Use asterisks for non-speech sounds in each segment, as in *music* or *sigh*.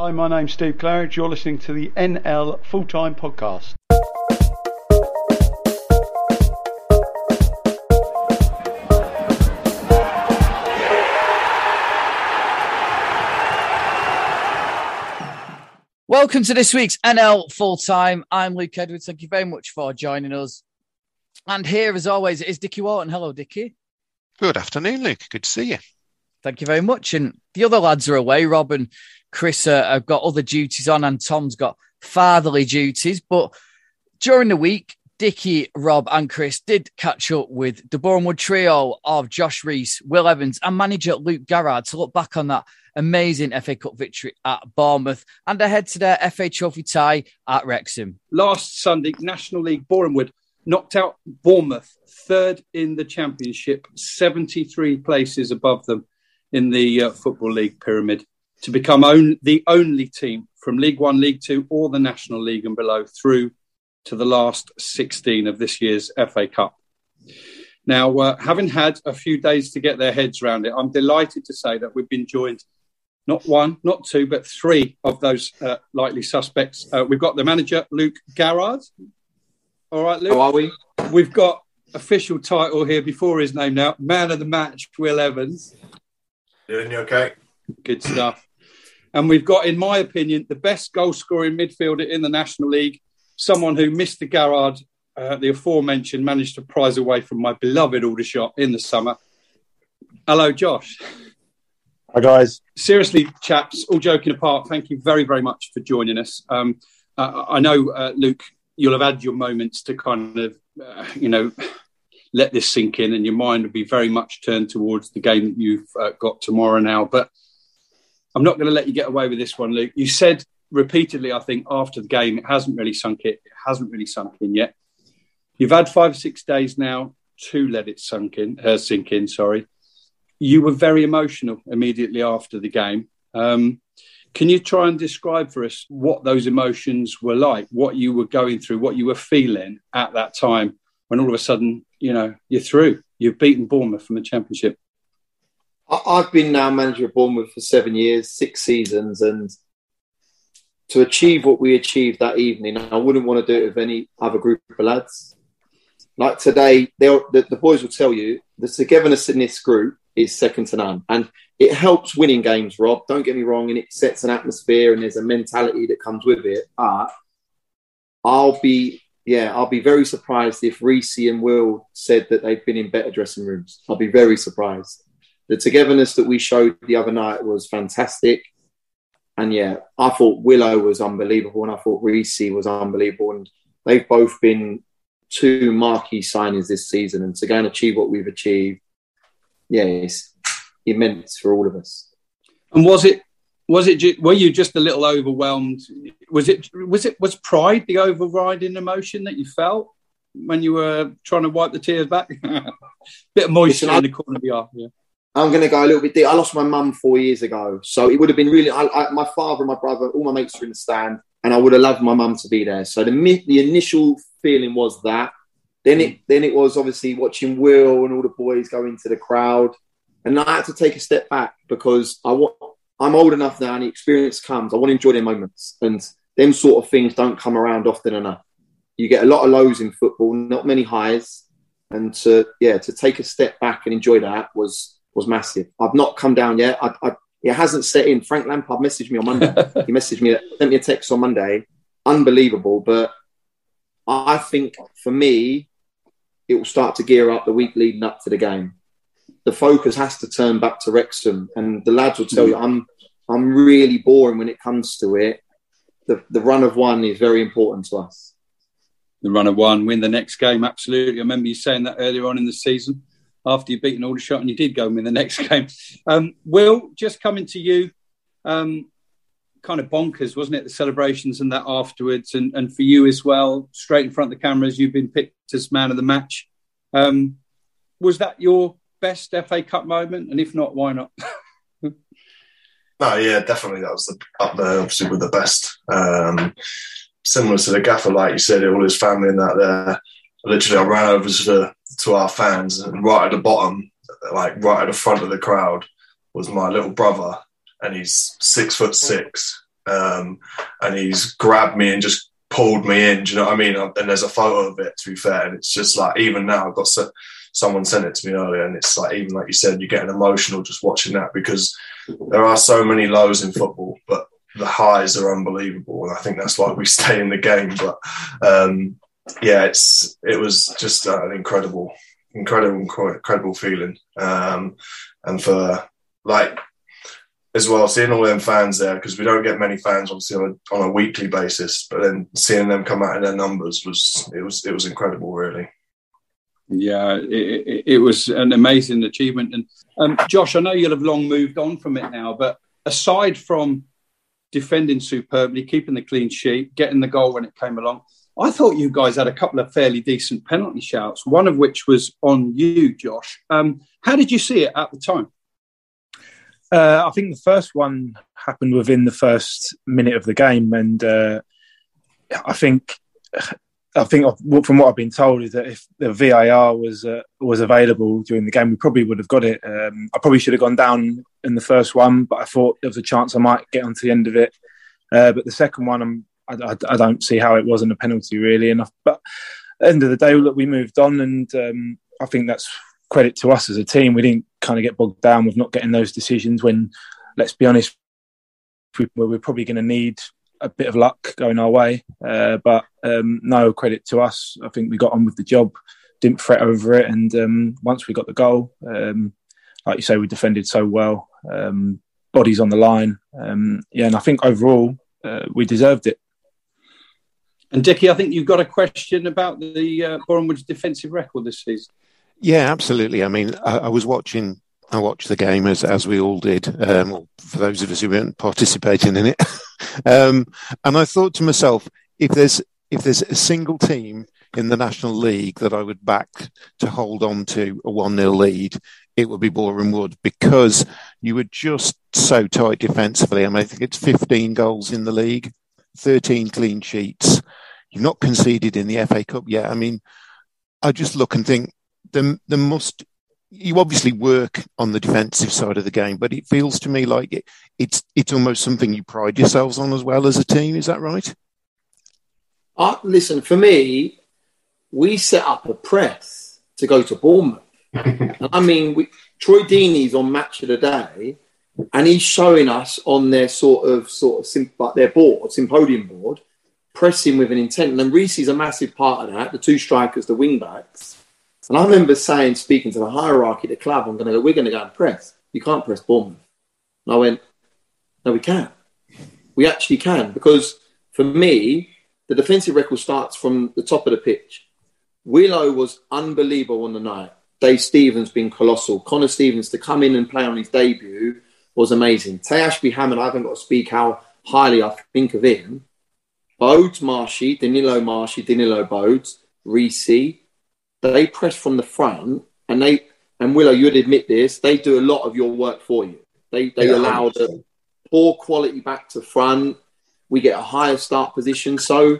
Hi, my name's Steve Claridge. You're listening to the NL Full Time Podcast. Welcome to this week's NL Full Time. I'm Luke Edwards. Thank you very much for joining us. And here, as always, is Dickie Wharton. Hello, Dickie. Good afternoon, Luke. Good to see you. Thank you very much. And the other lads are away. Rob and Chris uh, have got other duties on, and Tom's got fatherly duties. But during the week, Dickie, Rob, and Chris did catch up with the Boreham Wood trio of Josh Rees, Will Evans, and manager Luke Garrard to look back on that amazing FA Cup victory at Bournemouth and ahead to their FA Trophy tie at Wrexham. Last Sunday, National League Boreham Wood knocked out Bournemouth, third in the Championship, 73 places above them in the uh, Football League pyramid, to become on, the only team from League One, League Two, or the National League and below through to the last 16 of this year's FA Cup. Now, uh, having had a few days to get their heads around it, I'm delighted to say that we've been joined not one, not two, but three of those uh, likely suspects. Uh, we've got the manager, Luke Garrard. All right, Luke. How are we? We've got official title here before his name now, man of the match, Will Evans. Doing you okay? Good stuff. And we've got, in my opinion, the best goal scoring midfielder in the National League, someone who Mr. Garrard, uh, the aforementioned, managed to prize away from my beloved Aldershot in the summer. Hello, Josh. Hi, guys. Seriously, chaps, all joking apart, thank you very, very much for joining us. Um, uh, I know, uh, Luke, you'll have had your moments to kind of, uh, you know, let this sink in, and your mind will be very much turned towards the game that you've uh, got tomorrow now. But I'm not going to let you get away with this one, Luke. You said repeatedly, I think, after the game, it hasn't really sunk in. It hasn't really sunk in yet. You've had five, six days now to let it sunk in, uh, sink in. Sorry you were very emotional immediately after the game. Um, can you try and describe for us what those emotions were like, what you were going through, what you were feeling at that time when all of a sudden, you know, you're through, you've beaten Bournemouth from the Championship? I've been now manager of Boreham Wood for seven years, six seasons, and to achieve what we achieved that evening, I wouldn't want to do it with any other group of lads. Like today, the, the boys will tell you the togetherness in this group is second to none. And it helps winning games, Rob. Don't get me wrong, and it sets an atmosphere and there's a mentality that comes with it. But I'll be, yeah, I'll be very surprised if Rees and Will said that they've been in better dressing rooms. I'll be very surprised. The togetherness that we showed the other night was fantastic. And yeah, I thought Willow was unbelievable and I thought Rees was unbelievable. And they've both been two marquee signings this season. And to go and achieve what we've achieved, yeah, it's immense for all of us. And was it? Was it? Were you just a little overwhelmed? Was it? Was it? Was pride the overriding emotion that you felt when you were trying to wipe the tears back? *laughs* Bit of moisture Listen, in the corner of the eye. Yeah. I'm going to go a little bit deep. I lost my mum four years ago, so it would have been really. I, I, my father and my brother, all my mates were in the stand, and I would have loved my mum to be there. So the the initial feeling was that, then it then it was obviously watching Will and all the boys go into the crowd, and I had to take a step back because I want I'm old enough now and the experience comes. I want to enjoy their moments, and them sort of things don't come around often enough. You get a lot of lows in football, not many highs, and to yeah to take a step back and enjoy that was was massive. I've not come down yet. I, I, it hasn't set in. Frank Lampard messaged me on Monday. *laughs* he messaged me, sent me a text on Monday. Unbelievable, but I think for me, it will start to gear up the week leading up to the game. The focus has to turn back to Wrexham, and the lads will tell you mm. I'm I'm really boring when it comes to it. The the run of one is very important to us. The run of one, win the next game, absolutely. I remember you saying that earlier on in the season after you beaten Aldershot and you did go and win the next *laughs* game. Um, Will, just coming to you, um, kind of bonkers, wasn't it? The celebrations and that afterwards, and, and for you as well, straight in front of the cameras, you've been picked as man of the match. Um, was that your best FA Cup moment? And if not, why not? *laughs* no, yeah, definitely. That was the, up there, obviously, with the best. Um, similar to the gaffer, like you said, all his family and that there. Literally, I ran over to, the, to our fans, and right at the bottom, like right at the front of the crowd, was my little brother and he's six foot six, um, and he's grabbed me and just pulled me in. Do you know what I mean? And there's a photo of it. To be fair, and it's just like even now I've got so, someone sent it to me earlier, and it's like even like you said, you're getting emotional just watching that because there are so many lows in football, but the highs are unbelievable, and I think that's why we stay in the game. But um, yeah, it's it was just an incredible, incredible, incredible feeling, um, and for like as well, seeing all them fans there because we don't get many fans obviously on a, on a weekly basis, but then seeing them come out in their numbers was it was it was incredible, really. Yeah, it, it, was an amazing achievement. And um, Josh, I know you'll have long moved on from it now, but aside from defending superbly, keeping the clean sheet, getting the goal when it came along, I thought you guys had a couple of fairly decent penalty shouts. One of which was on you, Josh. Um, how did you see it at the time? Uh, I think the first one happened within the first minute of the game, and uh, I think I think from what I've been told is that if the VAR was uh, was available during the game, we probably would have got it. Um, I probably should have gone down in the first one, but I thought there was a chance I might get onto the end of it. Uh, but the second one, I'm, I, I, don't see how it wasn't a penalty really enough. But end of the day, look, we moved on, and um, I think that's credit to us as a team. We didn't kind of get bogged down with not getting those decisions when, let's be honest, we, we're probably going to need a bit of luck going our way. Uh, but um, no credit to us. I think we got on with the job, didn't fret over it, and um, once we got the goal, um, like you say, we defended so well. Um, bodies on the line, um, yeah, and I think overall uh, we deserved it. And Dickie, I think you've got a question about the uh, Boreham Wood's defensive record this season. Yeah, absolutely. I mean, I, I was watching. I watched the game as as we all did. Um, for those of us who weren't participating in it, *laughs* um, and I thought to myself, if there's if there's a single team in the National League that I would back to hold on to a 1 0 lead, it would be Boreham Wood because you were just so tight defensively. I mean, I think it's 15 goals in the league, 13 clean sheets. You've not conceded in the FA Cup yet. I mean, I just look and think the the must you obviously work on the defensive side of the game, but it feels to me like it, it's it's almost something you pride yourselves on as well as a team. Is that right? Uh, listen, for me, we set up a press to go to Bournemouth. *laughs* I mean, we, Troy Deeney's on Match of the Day, and he's showing us on their sort of sort of but their board, symposium board, pressing with an intent. And then Rees's a massive part of that. The two strikers, the wing backs and I remember saying, speaking to the hierarchy the club, I'm going to we're going to go and press. You can't press Bournemouth. And I went, no, we can. We actually can. Because for me, the defensive record starts from the top of the pitch. Willow was unbelievable on the night. Dave Stephens been colossal. Connor Stevens to come in and play on his debut was amazing. Taye Ashby-Hammond, I haven't got to speak how highly I think of him. Bodes Marshy, Danilo Marshy, Danilo Bodes, Rees, they press from the front and they and Willow, you'd admit this, they do a lot of your work for you. They they yeah, allow the poor quality back to front. We get a higher start position. So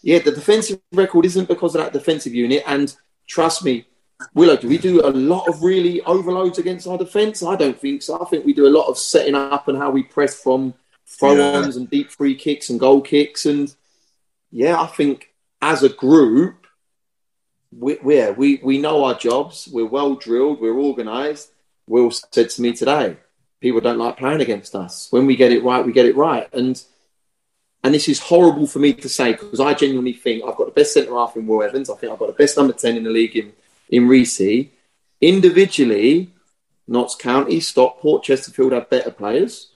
yeah, the defensive record isn't because of that defensive unit. And trust me, Willow, do we do a lot of really overloads against our defence? I don't think so. I think we do a lot of setting up and how we press from throw-ons yeah. and deep free kicks and goal kicks. And yeah, I think as a group, we, we we we know our jobs. We're well drilled. We're organised. Will said to me today, people don't like playing against us. When we get it right, we get it right. And and this is horrible for me to say because I genuinely think I've got the best centre half in Will Evans. I think I've got the best number ten in the league in in Rees. Individually, Notts County, Stockport, Chesterfield have better players.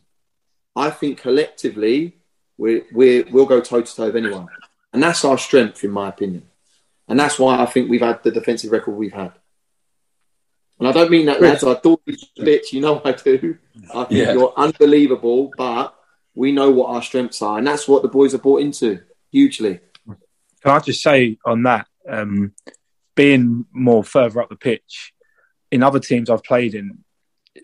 I think collectively, we we we'll go toe to toe with anyone, and that's our strength, in my opinion. And that's why I think we've had the defensive record we've had. And I don't mean that, lads. I thought you bitch. You know I do. I think yeah. you're unbelievable, but we know what our strengths are, and that's what the boys are bought into hugely. Can I just say on that, um, being more further up the pitch, in other teams I've played in,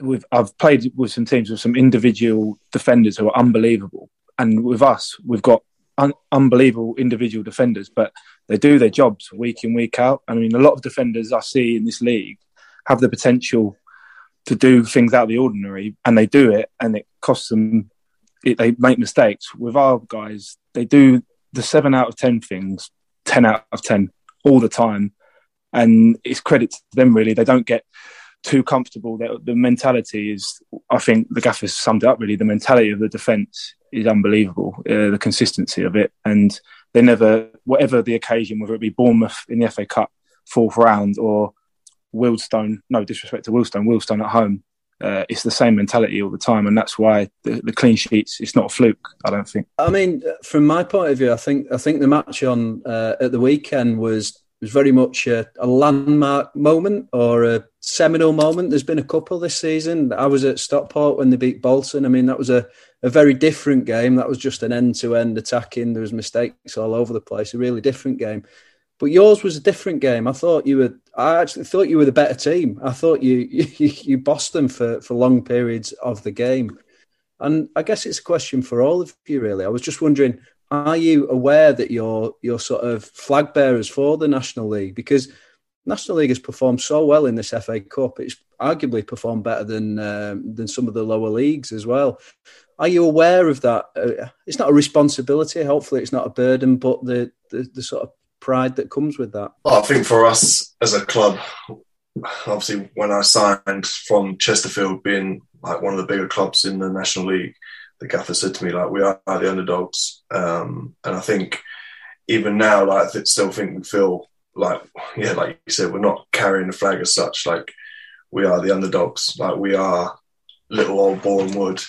with I've played with some teams with some individual defenders who are unbelievable, and with us, we've got un- unbelievable individual defenders, but they do their jobs week in, week out. I mean, a lot of defenders I see in this league have the potential to do things out of the ordinary, and they do it, and it costs them it, they make mistakes. With our guys, they do the seven out of ten things, ten out of ten all the time, and it's credit to them really. They don't get too comfortable. The, the mentality is, I think, the gaffers summed it up really. The mentality of the defence is unbelievable. Uh, the consistency of it, and they never, whatever the occasion, whether it be Bournemouth in the FA Cup fourth round or Wealdstone, no disrespect to Wealdstone, Wealdstone at home, uh, it's the same mentality all the time, and that's why the, the, clean sheets. It's not a fluke, I don't think. I mean, from my point of view, I think I think the match on uh, at the weekend was was very much a, a, landmark moment or a seminal moment. There's been a couple this season. I was at Stockport when they beat Bolton. I mean, that was a, a very different game. That was just an end to end attacking. There was mistakes all over the place. A really different game. But yours was a different game. I thought you were. I actually thought you were the better team. I thought you *laughs* you, you bossed them for for long periods of the game. And I guess it's a question for all of you, really. I was just wondering: Are you aware that you're you're sort of flag bearers for the National League? Because National League has performed so well in this FA Cup. It's arguably performed better than um, than some of the lower leagues as well. Are you aware of that? Uh, it's not a responsibility. Hopefully, it's not a burden, but the, the, the sort of pride that comes with that? I think for us as a club, obviously when I signed from Chesterfield, being like one of the bigger clubs in the National League, the gaffer said to me like, "We are the underdogs," um, and I think even now, like, I still think we feel like, yeah, like you said, we're not carrying the flag as such. Like, we are the underdogs. Like, we are little old Boreham Wood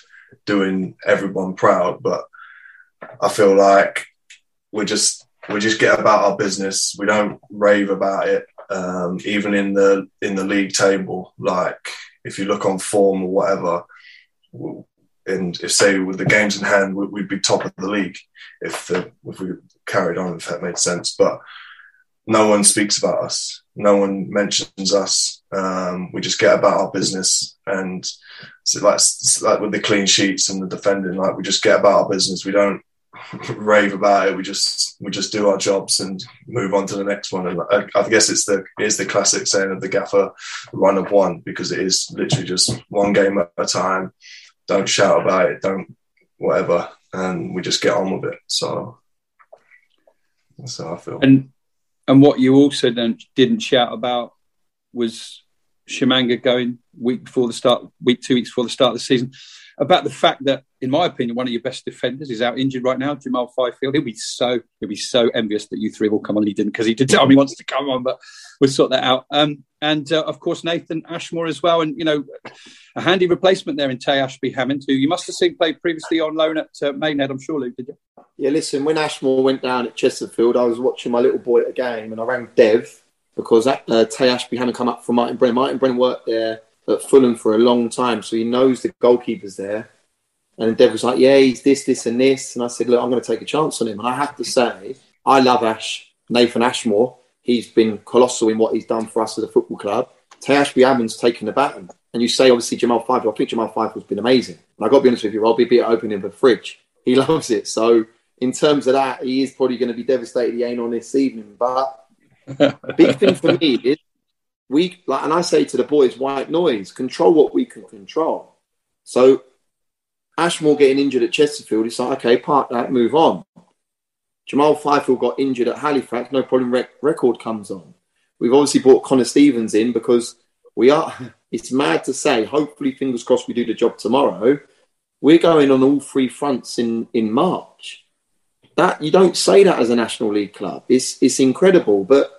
doing everyone proud, but I feel like we're just we just get about our business. We don't rave about it. Um, even in the in the league table, like if you look on form or whatever, and if say with the games in hand, we'd be top of the league if the if we carried on, if that made sense. But no one speaks about us. No one mentions us. Um, we just get about our business, and so like, like with the clean sheets and the defending, like we just get about our business. We don't *laughs* rave about it. We just we just do our jobs and move on to the next one. And I, I guess it's the it's the classic saying of the gaffer run of one because it is literally just one game at a time. Don't shout about it. Don't whatever, and we just get on with it. So that's how I feel. And and what you also then didn't shout about was Tshimanga going week before the start, week two weeks before the start of the season about the fact that, in my opinion, one of your best defenders is out injured right now, Jamal Fyfield. He'll be so he'll be so envious that you three will come on. He didn't because he did tell me he wants to come on, but we'll sort that out. Um, and uh, of course Nathan Ashmore as well, and you know a handy replacement there in Taye Ashby-Hammond, who you must have seen played previously on loan at uh, Maidenhead. I'm sure, Luke, did you? Yeah, listen. When Ashmore went down at Chesterfield, I was watching my little boy at a game, and I rang Dev because uh, Taye Ashby-Hammond come up from Martin Brennan. Martin Brennan worked there at Fulham for a long time, so he knows the goalkeepers there. And Dev was like, "Yeah, he's this, this, and this." And I said, "Look, I'm going to take a chance on him." And I have to say, I love Ash Nathan Ashmore. He's been colossal in what he's done for us as a football club. Taye Ashby-Hammond's taken the baton. And you say, obviously, Jamal Fyfield. I think Jamal Fyfield's been amazing. And I've got to be honest with you, I'll be a bit opening the fridge. He *laughs* loves it. So, in terms of that, he is probably going to be devastated he ain't on this evening. But a *laughs* big thing for me is we like, and I say to the boys, white noise, control what we can control. So Ashmore getting injured at Chesterfield, it's like, okay, park that, move on. Jamal Fyfield got injured at Halifax, no problem, rec- record comes on. We've obviously brought Connor Stevens in because we are, *laughs* it's mad to say, hopefully, fingers crossed, we do the job tomorrow. We're going on all three fronts in, in March. That you don't say that as a National League club. It's it's incredible, but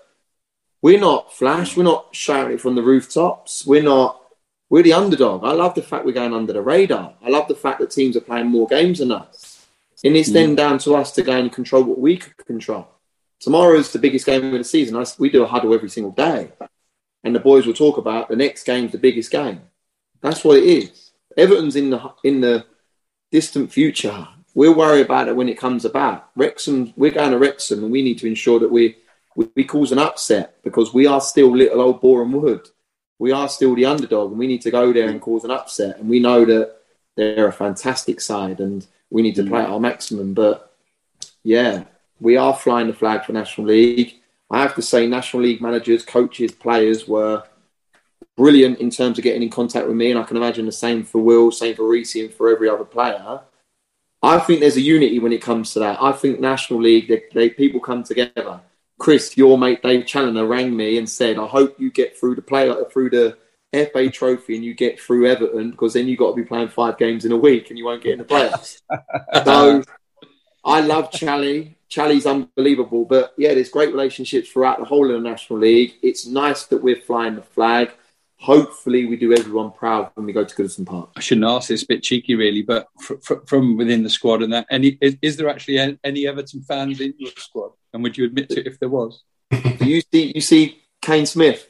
we're not flash. We're not shouting from the rooftops. We're not. We're the underdog. I love the fact we're going under the radar. I love the fact that teams are playing more games than us. And it's mm. then down to us to go and control what we can control. Tomorrow's the biggest game of the season. I, we do a huddle every single day. And the boys will talk about the next game's the biggest game. That's what it is. Everton's in the in the distant future. We'll worry about it when it comes about. Wrexham, we're going to Wrexham and we need to ensure that we we cause an upset because we are still little old Boreham Wood. We are still the underdog, and we need to go there and mm. cause an upset. And we know that they're a fantastic side, and we need to mm. play at our maximum. But yeah, we are flying the flag for National League. I have to say, National League managers, coaches, players were brilliant in terms of getting in contact with me, and I can imagine the same for Will, same for Rees, and for every other player. I think there's a unity when it comes to that. I think National League, they, they people come together. Chris, your mate Dave Challinor rang me and said, "I hope you get through the play uh, through the FA Trophy and you get through Everton because then you've got to be playing five games in a week and you won't get in the playoffs." *laughs* so I love Chally. Chally's unbelievable, but yeah, there's great relationships throughout the whole of the National League. It's nice that we're flying the flag hopefully we do everyone proud when we go to Goodison Park. I shouldn't ask this, a bit cheeky really, but fr- fr- from within the squad and that, any is, is, there actually any Everton fans in your squad? And would you admit to it if there was? *laughs* you see, you see Kane Smith.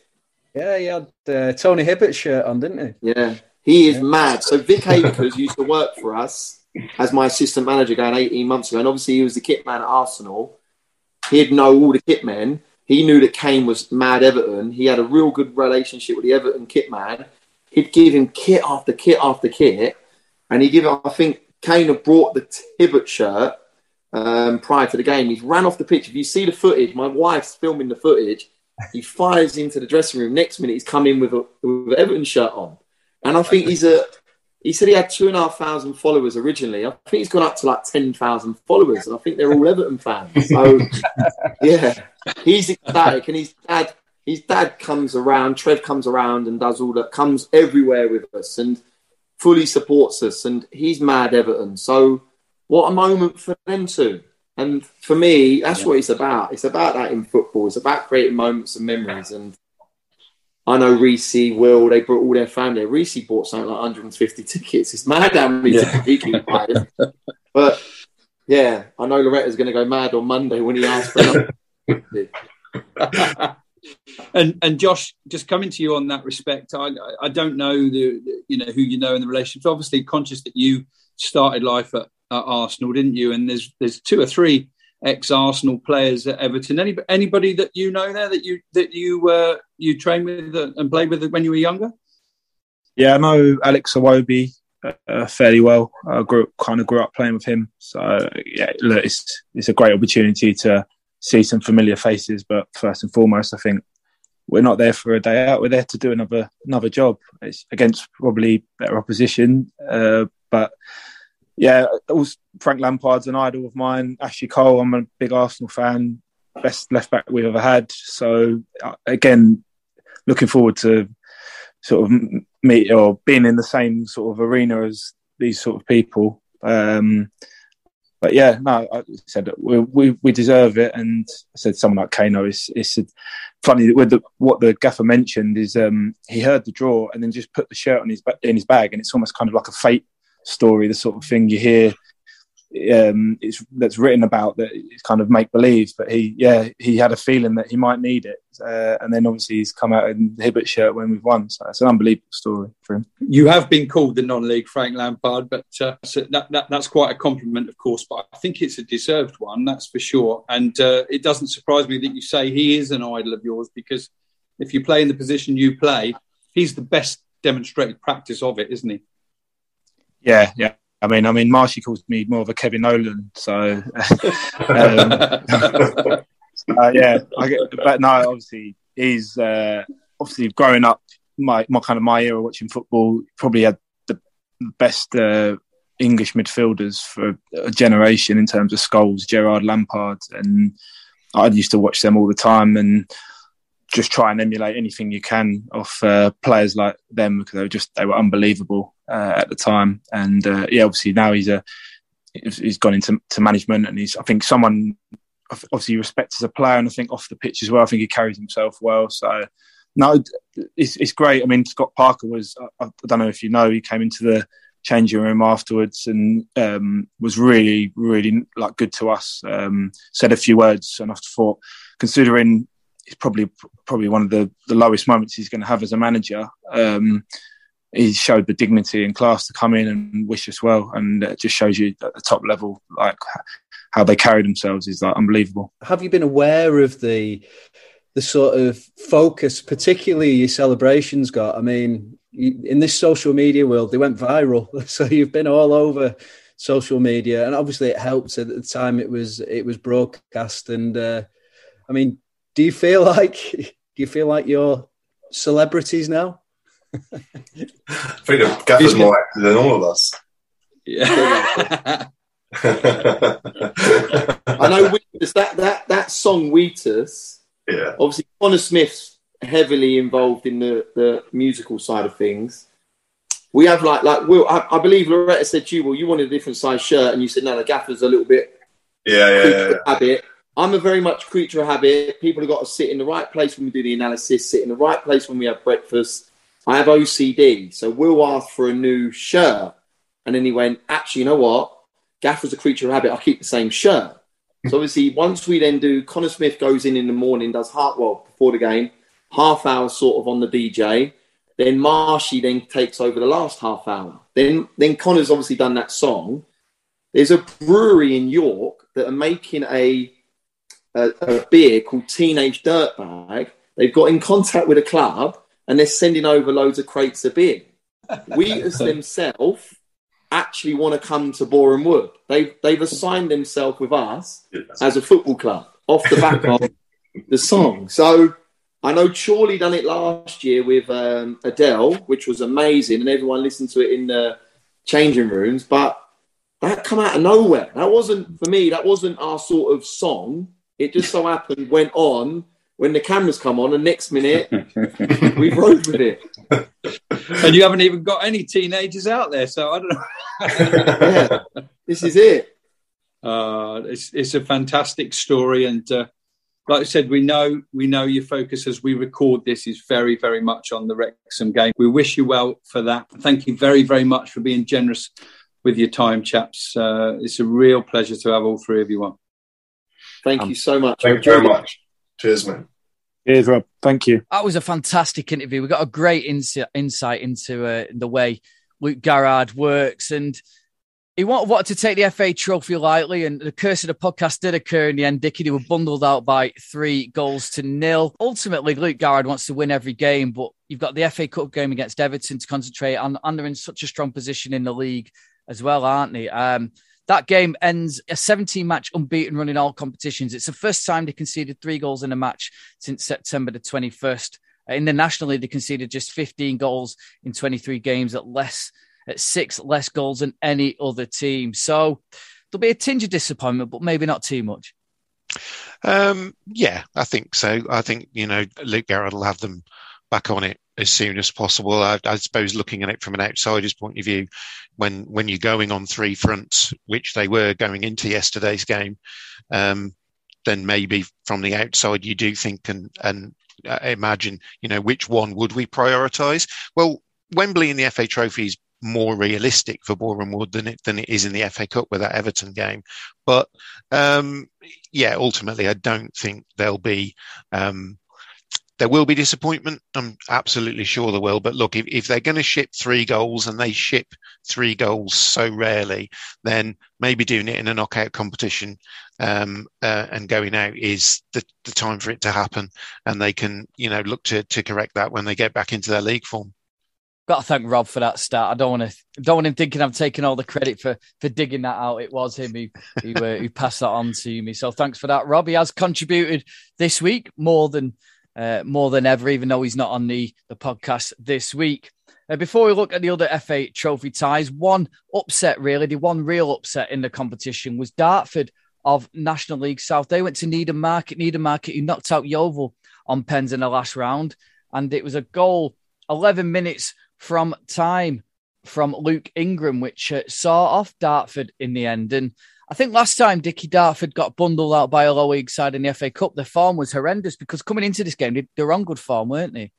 Yeah, he had uh, Tony Hibbert shirt on, didn't he? Yeah, he is yeah. mad. So Vic Akers used to work for us as my assistant manager going 18 months ago, and obviously he was the kit man at Arsenal. He'd know all the kit men he knew that Kane was mad Everton. He had a real good relationship with the Everton kit man. He'd give him kit after kit after kit. And he give I think Kane had brought the Hibbert shirt um, prior to the game. He's ran off the pitch. If you see the footage, my wife's filming the footage. He fires into the dressing room. Next minute, he's come in with a with an Everton shirt on. And I think he's a he said he had two and a half thousand followers originally. I think he's gone up to like ten thousand followers, and I think they're all Everton fans. So *laughs* yeah, he's ecstatic, and his dad, his dad comes around. Trev comes around and does all that, comes everywhere with us, and fully supports us. And he's mad Everton. So what a moment for them too. And for me, that's yeah. what it's about. It's about that in football. It's about creating moments and memories. And I know Rees, Will, they brought all their family. Rees bought something like 150 tickets. It's mad how many yeah. tickets he can buy. *laughs* But yeah, I know Loretta's going to go mad on Monday when he asks for *laughs* and and Josh, just coming to you on that respect, I I don't know the you know who you know in the relationships. Obviously, conscious that you started life at, at Arsenal, didn't you? And there's there's two or three ex Arsenal players at Everton. Any, anybody that you know there that you that you uh, you trained with and played with when you were younger? Yeah, I know Alex Iwobi uh, fairly well. I grew kind of grew up playing with him, so yeah, look, it's it's a great opportunity to see some familiar faces. But first and foremost, I think we're not there for a day out. We're there to do another another job. It's against probably better opposition, uh, but yeah, was Frank Lampard's an idol of mine. Ashley Cole, I'm a big Arsenal fan. Best left back we've ever had. So uh, again, looking forward to sort of meet or being in the same sort of arena as these sort of people. Um, but yeah, no, I said we, we, we deserve it, and I said someone like Kano is it's funny with the, what the gaffer mentioned is um, he heard the draw and then just put the shirt on his in his bag, and it's almost kind of like a fate story, the sort of thing you hear um, it's that's written about that it's kind of make believe. But he, yeah, he had a feeling that he might need it, uh, and then obviously he's come out in the Hibbert shirt when we've won. So it's an unbelievable story for him. You have been called the non-league Frank Lampard, but uh, so that, that, that's quite a compliment, of course. But I think it's a deserved one, that's for sure. And uh, it doesn't surprise me that you say he is an idol of yours because if you play in the position you play, he's the best demonstrated practice of it, isn't he? Yeah, yeah. I mean, I mean, Marshy calls me more of a Kevin Nolan, so *laughs* um, *laughs* uh, yeah. Get, but no, obviously, he's uh, obviously growing up. My, my kind of my era watching football probably had the best uh, English midfielders for a generation in terms of Scholes, Gerrard Lampard, and I used to watch them all the time and just try and emulate anything you can off uh, players like them because they were just they were unbelievable uh, at the time. And uh, yeah, obviously now he's a he's gone into to management, and he's I think someone obviously respects as a player, and I think off the pitch as well. I think he carries himself well. So no, it's it's great. I mean, Scott Parker was I, I don't know if you know he came into the changing room afterwards and um, was really really like good to us. Um, said a few words, and I thought considering it's probably probably one of the, the lowest moments he's going to have as a manager. Um, he showed the dignity and class to come in and wish us well, and it just shows you at the top level like how they carry themselves is like unbelievable. Have you been aware of the the sort of focus, particularly your celebrations got? I mean, in this social media world, they went viral, *laughs* so you've been all over social media, and obviously it helped at the time it was it was broadcast. And uh, I mean, do you feel *laughs* like do you feel like you're celebrities now? I think Gaffer's more active than all of us. Yeah. *laughs* I know Wheatus, that that that song Wheatus. Yeah. Obviously, Connor Smith's heavily involved in the the musical side of things. We have like like Will. I, I believe Loretta said to you, "Well, you wanted a different size shirt," and you said, "No, the gaffer's a little bit Yeah, yeah, yeah. yeah. habit." I'm a very much creature of habit. People have got to sit in the right place when we do the analysis, sit in the right place when we have breakfast. I have OCD, so Will asked for a new shirt, and then he went, "Actually, you know what? Gaffer's a creature of habit. I'll keep the same shirt." So obviously, *laughs* once we then do, Connor Smith goes in in the morning, does half well before the game, half hour sort of on the DJ. Then Marshy then takes over the last half hour. Then then Connor's obviously done that song. There's a brewery in York that are making a a, a beer called Teenage Dirtbag. They've got in contact with a club and they're sending over loads of crates of beer. We *laughs* as themselves actually want to come to Boreham Wood. They've they've assigned themselves with us as a football club off the back of *laughs* the song. So I know Chorley done it last year with um, Adele, which was amazing, and everyone listened to it in the changing rooms. But that come out of nowhere. That wasn't for me. That wasn't our sort of song. It just so happened went on when the cameras come on, and next minute we rode with it. and you haven't even got any teenagers out there, so I don't know. Yeah, this is it. Uh, it's it's a fantastic story, and uh, like I said, we know we know your focus as we record this is very very much on the Wrexham game. We wish you well for that. Thank you very very much for being generous with your time, chaps. Uh, it's a real pleasure to have all three of you on. Thank you so much. Thank you very much. Cheers, man. Cheers, Rob. Thank you. That was a fantastic interview. We got a great insi- insight into uh, the way Luke Garrard works, and he wanted, wanted to take the FA Trophy lightly. And the curse of the podcast did occur in the end. Dicky, they were bundled out by three goals to nil. Ultimately, Luke Garrard wants to win every game, but you've got the FA Cup game against Everton to concentrate on, and they're in such a strong position in the league as well, aren't they? Um, that game ends a 17 match unbeaten run in all competitions. It's the first time they conceded three goals in a match since September the 21st. In the National League, they conceded just 15 goals in 23 games at less, at six less goals than any other team. So there'll be a tinge of disappointment, but maybe not too much. Um, yeah, I think so. I think, you know, Luke Garrard will have them back on it as soon as possible. I, I, suppose looking at it from an outsider's point of view, when when you're going on three fronts, which they were going into yesterday's game, um, then maybe from the outside you do think and and uh, imagine, you know, which one would we prioritise? Well, Wembley in the FA Trophy is more realistic for Boreham Wood than it than it is in the FA Cup with that Everton game. But um, yeah, ultimately, I don't think there'll be. Um, there will be disappointment. I'm absolutely sure there will. But look, if, if they're going to ship three goals and they ship three goals so rarely, then maybe doing it in a knockout competition um, uh, and going out is the, the time for it to happen. And they can, you know, look to, to correct that when they get back into their league form. Got to thank Rob for that start. I don't want to don't want him thinking I'm taking all the credit for for digging that out. It was him who who, uh, who passed that on to me. So thanks for that, Rob. He has contributed this week more than uh, more than ever, even though he's not on the, the podcast this week. Uh, before we look at the other FA trophy ties, one upset, really, the one real upset in the competition was Dartford of National League South. They went to Needham Market, Needham Market, who knocked out Yeovil on pens in the last round. And it was a goal 11 minutes from time from Luke Ingram, which uh, saw off Dartford in the end. And I think last time Dickie Dartford got bundled out by a low league side in the FA Cup, the form was horrendous because coming into this game, they, were on good form, weren't they?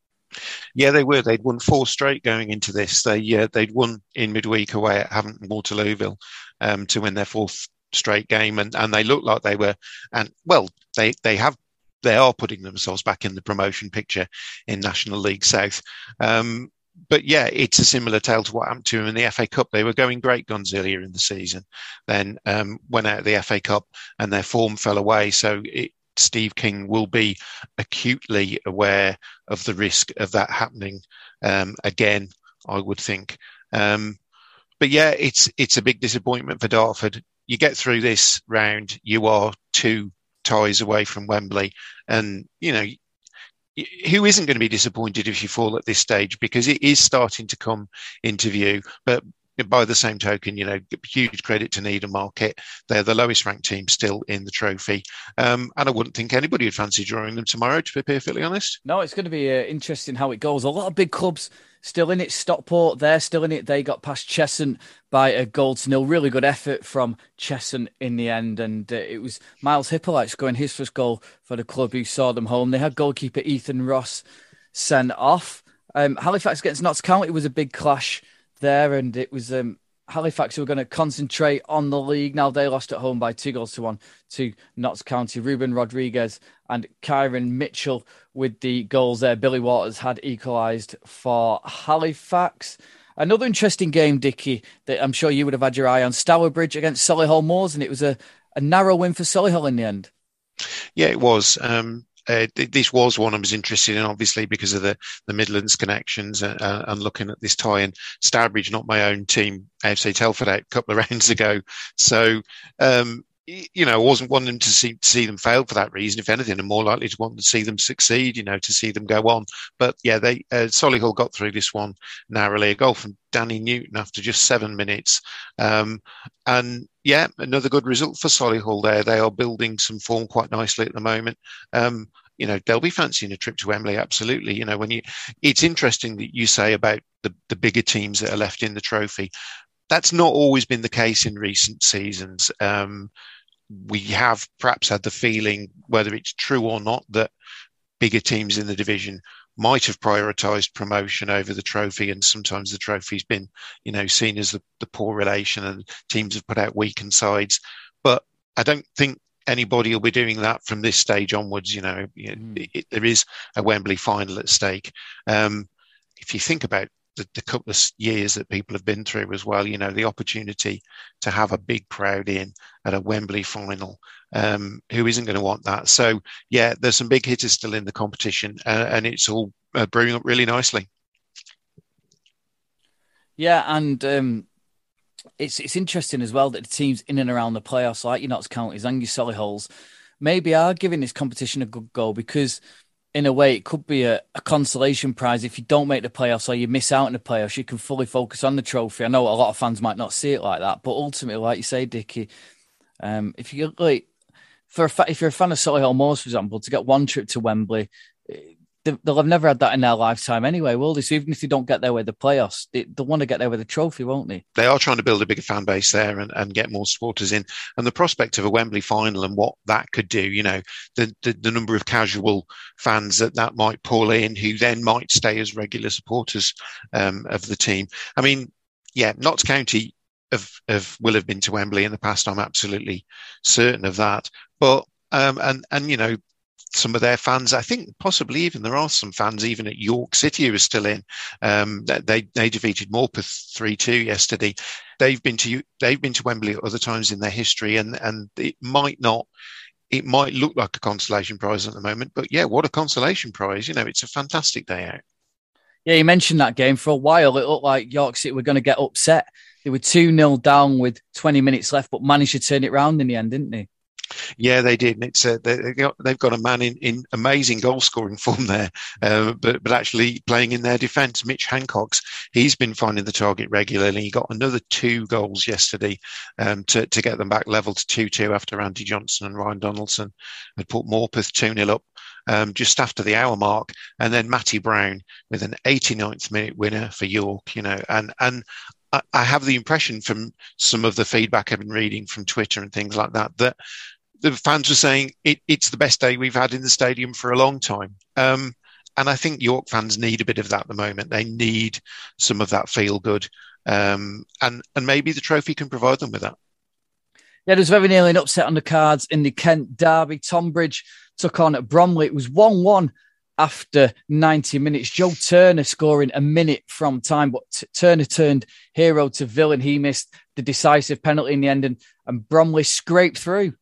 Yeah, they were. They'd won four straight going into this. They uh, they'd won in midweek away at Havant Waterlooville um, to win their fourth straight game, and, and they looked like they were. And well, they they have they are putting themselves back in the promotion picture in National League South. Um, but yeah, it's a similar tale to what happened to them in the FA Cup. They were going great guns earlier in the season, then um, went out of the FA Cup and their form fell away. So it, Steve King will be acutely aware of the risk of that happening um, again. I would think. Um, but yeah, it's it's a big disappointment for Dartford. You get through this round, you are two ties away from Wembley, and you know who isn't going to be disappointed if you fall at this stage because it is starting to come into view. But by the same token, you know, huge credit to Needham Market. They're the lowest ranked team still in the trophy. Um, and I wouldn't think anybody would fancy drawing them tomorrow, to be perfectly honest. No, it's going to be uh, interesting how it goes. A lot of big clubs still in it. Stockport, they're still in it. They got past Cheshunt by a goal to nil. Really good effort from Cheshunt in the end. And uh, it was Myles Hippolyte scoring his first goal for the club who saw them home. They had goalkeeper Ethan Ross sent off. Um, Halifax against Notts County was a big clash there, and it was um, Halifax who were going to concentrate on the league. Now they lost at home by two goals to one to Notts County. Rúben Rodrigues and Kairo Mitchell with the goals there. Billy Waters had equalised for Halifax. Another interesting game, Dicky, that I'm sure you would have had your eye on. Stourbridge against Solihull Moors, and it was a, a narrow win for Solihull in the end. Yeah, it was. Um, uh, this was one I was interested in, obviously, because of the, the Midlands connections uh, uh, and looking at this tie. And Stourbridge, not my own team, AFC Telford a couple of *laughs* rounds ago. So, um, you know, I wasn't wanting to see, see them fail for that reason. If anything, I'm more likely to want to see them succeed, you know, to see them go on. But yeah, they, uh, Solihull got through this one narrowly. A goal from Danny Newton after just seven minutes. Um, and yeah, another good result for Solihull there. They are building some form quite nicely at the moment. Um, you know, they'll be fancying a trip to Wembley. Absolutely. You know, when you, it's interesting that you say about the, the bigger teams that are left in the trophy. That's not always been the case in recent seasons. Um, we have perhaps had the feeling, whether it's true or not, that bigger teams in the division might have prioritised promotion over the trophy, and sometimes the trophy's been, you know, seen as the, the poor relation, and teams have put out weakened sides. But I don't think anybody will be doing that from this stage onwards. You know, mm. it, it, there is a Wembley final at stake. Um, if you think about the, the, couple of years that people have been through as well, you know, the opportunity to have a big crowd in at a Wembley final, um, who isn't going to want that? So, yeah, there's some big hitters still in the competition, uh, and it's all uh, brewing up really nicely. Yeah, and um, it's it's interesting as well that the teams in and around the playoffs, like your Notts Counties and your Solihull's, maybe are giving this competition a good go because in a way, it could be a, a, consolation prize if you don't make the playoffs or you miss out in the playoffs. You can fully focus on the trophy. I know a lot of fans might not see it like that, but ultimately, like you say, Dickie, um, if you like for a fa- if you're a fan of Solihull Moors, for example, to get one trip to Wembley, they'll have never had that in their lifetime anyway, will they? So even if they don't get there with the playoffs, they, will want to get there with a trophy, won't they? They are trying to build a bigger fan base there and, and get more supporters in. And the prospect of a Wembley final and what that could do, you know, the, the, the number of casual fans that that might pull in who then might stay as regular supporters um, of the team. I mean, yeah, Notts County have, have, will have been to Wembley in the past. I'm absolutely certain of that. But um, and and you know some of their fans. I think possibly even there are some fans even at York City who are still in. Um, they they defeated Morpeth three two yesterday. They've been to they've been to Wembley at other times in their history, and and it might not. It might look like a consolation prize at the moment, but yeah, what a consolation prize! You know, it's a fantastic day out. Yeah, you mentioned that game for a while. It looked like York City were going to get upset. They were 2 0 down with 20 minutes left, but managed to turn it round in the end, didn't they? Yeah, they did. And it's uh, they, got, they've got a man in, in amazing goal scoring *laughs* form there, uh, but but actually playing in their defence. Mitch Hancock's he's been finding the target regularly. He got another two goals yesterday um, to to get them back level to two two after Andy Johnson and Ryan Donaldson had put Morpeth two 0 up. Um, just after the hour mark, and then Matty Brown with an 89th minute winner for York, you know, and and I have the impression from some of the feedback I've been reading from Twitter and things like that that the fans were saying it, it's the best day we've had in the stadium for a long time. Um, and I think York fans need a bit of that at the moment. They need some of that feel good. Um, and, and maybe the trophy can provide them with that. Yeah, there was very nearly an upset on the cards in the Kent Derby. Tonbridge took on at Bromley. It was 1 1 after 90 minutes. Joe Turner scoring a minute from time, but Turner turned hero to villain. He missed the decisive penalty in the end, and, and Bromley scraped through.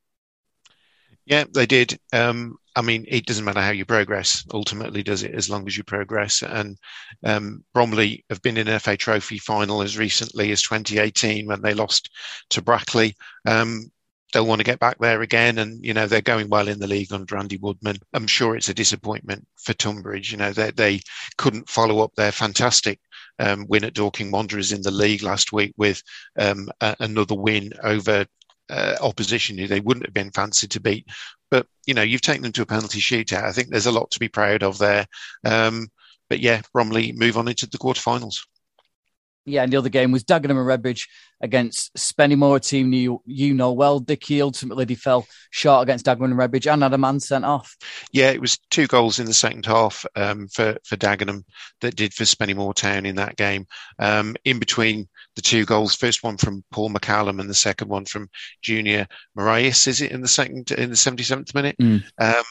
Yeah, they did. Um, I mean, it doesn't matter how you progress, ultimately, does it? As long as you progress. And um, Bromley have been in an FA Trophy final as recently as 2018 when they lost to Brackley. Um, they'll want to get back there again. And, you know, they're going well in the league under Andy Woodman. I'm sure it's a disappointment for Tonbridge. You know, they, they couldn't follow up their fantastic um, win at Dorking Wanderers in the league last week with um, a, another win over uh, opposition who they wouldn't have been fancied to beat. But, you know, you've taken them to a penalty shootout. I think there's a lot to be proud of there. Um, but yeah, Bromley move on into the quarterfinals. Yeah, and the other game was Dagenham and Redbridge against Spennymoor, a team you, you know well. Dicky ultimately they fell short against Dagenham and Redbridge and had a man sent off. Yeah, it was two goals in the second half um, for, for Dagenham that did for Spennymoor Town in that game. Um, in between the two goals, first one from Paul McCallum and the second one from Junior Morias, is it in the second, in the 77th minute? Mm. Um,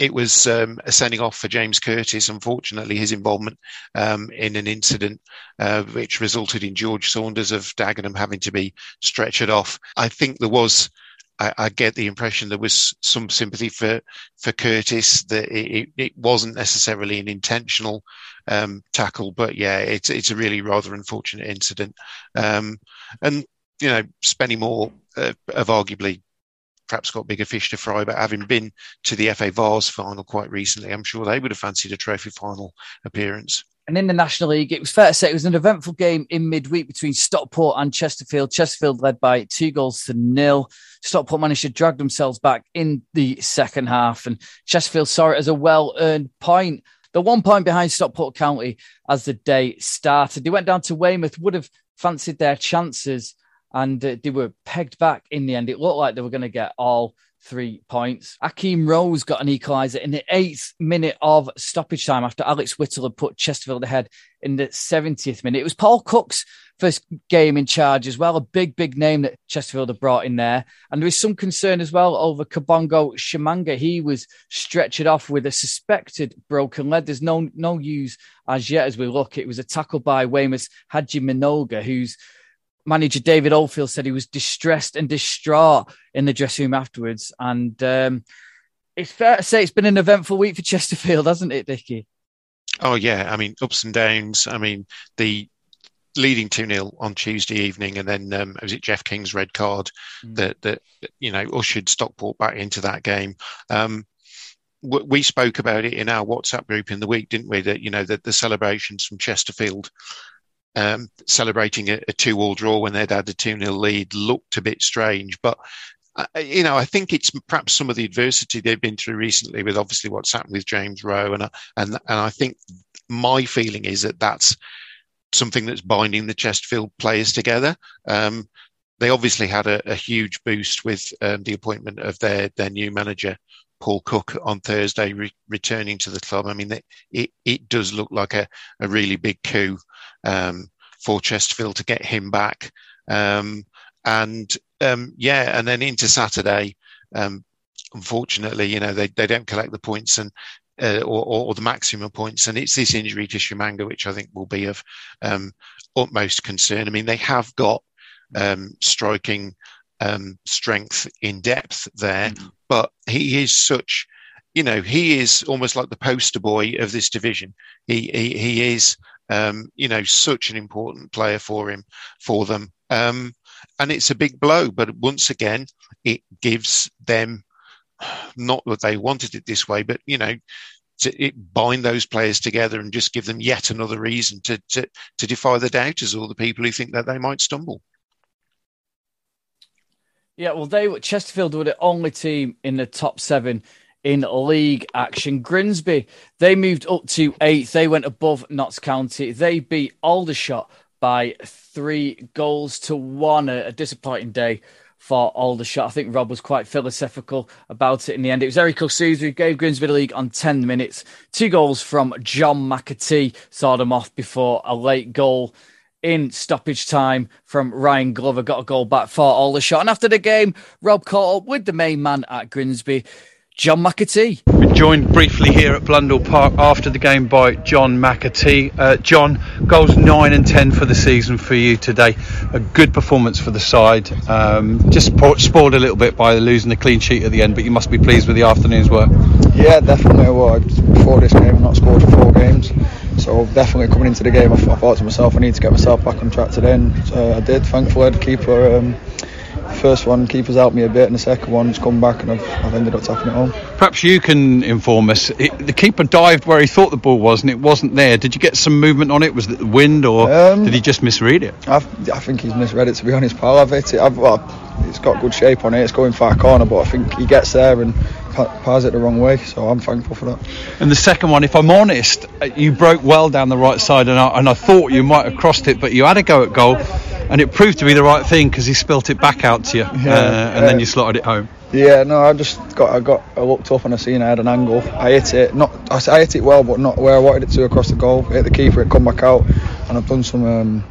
it was um, a sending off for James Curtis. Unfortunately, his involvement um, in an incident uh, which resulted in George Saunders of Dagenham having to be stretchered off. I think there was. I, I get the impression there was some sympathy for for Curtis that it, it wasn't necessarily an intentional um, tackle, but yeah, it's it's a really rather unfortunate incident. Um, and you know, Spennymoor uh, have arguably perhaps got bigger fish to fry. But having been to the FA Vase final quite recently, I'm sure they would have fancied a trophy final appearance. And in the National League, it was fair to say it was an eventful game in midweek between Stockport and Chesterfield. Chesterfield led by two goals to nil. Stockport managed to drag themselves back in the second half, and Chesterfield saw it as a well earned point. The one point behind Stockport County as the day started. They went down to Weymouth, would have fancied their chances and uh, they were pegged back in the end. It looked like they were going to get all three points. Akeem Rose got an equaliser in the eighth minute of stoppage time after Alex Whittle had put Chesterfield ahead in the 70th minute. It was Paul Cook's first game in charge as well, a big, big name that Chesterfield had brought in there. And there was some concern as well over Kabongo Tshimanga. He was stretchered off with a suspected broken leg. There's no no news as yet as we look. It was a tackle by Weymouth's Haji Mnoga, who's manager David Oldfield said he was distressed and distraught in the dressing room afterwards. And um, it's fair to say it's been an eventful week for Chesterfield, *laughs* hasn't it, Dickie? Oh yeah, I mean ups and downs. I mean the leading 2 0 on Tuesday evening, and then um, was it Jeff King's red card mm. that that you know ushered Stockport back into that game. Um, we spoke about it in our WhatsApp group in the week, didn't we? That you know that the celebrations from Chesterfield um, celebrating a, a two-all draw when they'd had a 2-0 lead looked a bit strange. But, uh, you know, I think it's perhaps some of the adversity they've been through recently with obviously what's happened with James Rowe. And, uh, and, and I think my feeling is that that's something that's binding the Chesterfield players together. Um, they obviously had a, a huge boost with um, the appointment of their, their new manager, Paul Cook on Thursday re- returning to the club. I mean, it, it, it does look like a, a really big coup um, for Chesterfield to get him back. Um, and um, yeah, and then into Saturday, um, unfortunately, you know, they, they don't collect the points and uh, or, or, the maximum points. And it's this injury to Tshimanga, which I think will be of um, utmost concern. I mean, they have got um, striking um, strength in depth there, mm-hmm. but he is such, you know, he is almost like the poster boy of this division. He he, he is, um, you know, such an important player for him for them, um, and it's a big blow. But once again, it gives them not that they wanted it this way, but you know, to it, bind those players together and just give them yet another reason to, to, to defy the doubters or the people who think that they might stumble. Yeah, well, they were Chesterfield were the only team in the top seven in league action. Grimsby, they moved up to eighth. They went above Notts County. They beat Aldershot by three goals to one. A, a disappointing day for Aldershot. I think Rob was quite philosophical about it in the end. It was Eric O'Souza who gave Grimsby the league on 10 minutes. Two goals from John McAtee saw them off before a late goal in stoppage time from Ryan Glover. Got a goal back for Aldershot. And after the game, Rob caught up with the main man at Grimsby, John McAtee. We're joined briefly here at Blundell Park after the game by John McAtee. Uh, John, goals 9 and 10 for the season for you today. A good performance for the side. Um, just spoiled a little bit by losing the clean sheet at the end, but you must be pleased with the afternoon's work. Yeah, definitely. Well, before this game, I've not scored for four games. So definitely coming into the game, I, thought to myself, I need to get myself back on track today, and uh, I did. Thankfully, the keeper um, first one, keeper's helped me a bit, and the second one's come back, and I've, I've ended up tapping it home. Perhaps you can inform us. It, the keeper dived where he thought the ball was, and it wasn't there. Did you get some movement on it? Was it the wind, or um, did he just misread it? I've, i think he's misread it. To be honest, pal, I've hit it. I've, well, it's got good shape on it. It's going far corner, but I think he gets there and pass it the wrong way. So I'm thankful for that. And the second one, if I'm honest, uh, you broke well down the right side, and I, and I thought you might have crossed it, but you had a go at goal, and it proved to be the right thing because he spilt it back out to you, yeah, uh, and then you slotted it home. Yeah, no, I just got I got I looked up and I seen I had an angle. I hit it, not I I hit it well, but not where I wanted it to across the goal. hit the keeper, it come back out, and I've done some. Um,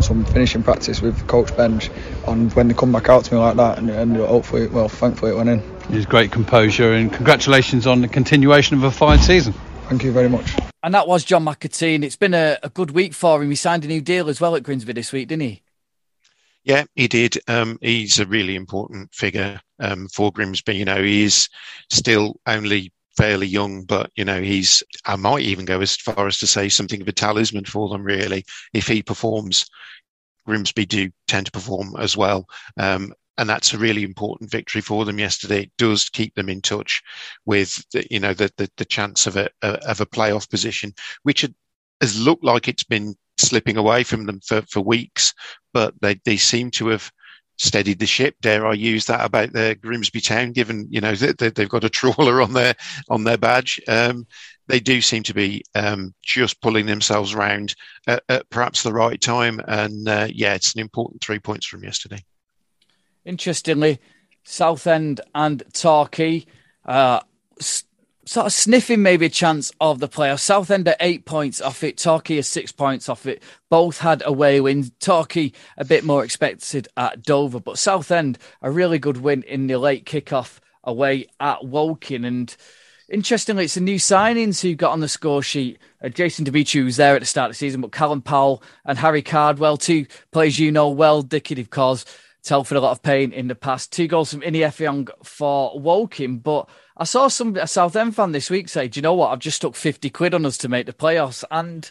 some finishing practice with coach bench on when they come back out to me like that and, and hopefully well thankfully it went in his great composure and congratulations on the continuation of a fine season. Thank you very much. And that was John McAtee. It's been a, a good week for him. He signed a new deal as well at Grimsby this week, didn't he? Yeah, he did. Um, he's a really important figure um, for Grimsby. You know, he's still only fairly young, but you know, he's. I might even go as far as to say something of a talisman for them. Really, if he performs, Grimsby do tend to perform as well. Um, and that's a really important victory for them yesterday. It does keep them in touch with the, you know the, the, the chance of a, of a playoff position, which has looked like it's been slipping away from them for, for weeks, but they, they seem to have steadied the ship. Dare I use that about the Grimsby Town, given you know that they've got a trawler on their on their badge. Um, they do seem to be um, just pulling themselves round at, at, perhaps the right time, and uh, yeah, it's an important three points from yesterday. Interestingly, Southend and Torquay uh, s- sort of sniffing maybe a chance of the playoffs. Southend are eight points off it, Torquay are six points off it. Both had away wins. Torquay a bit more expected at Dover, but Southend a really good win in the late kickoff away at Woking. And interestingly, it's the new signings who got on the score sheet. Uh, Jason Demetriou was there at the start of the season, but Callum Powell and Harry Cardwell, two players you know well, Dicky, of course Telford a lot of pain in the past. Two goals from Ini Effiong for Woking. But I saw some a South End fan this week say, Do you know what? I've just stuck 50 quid on us to make the playoffs. And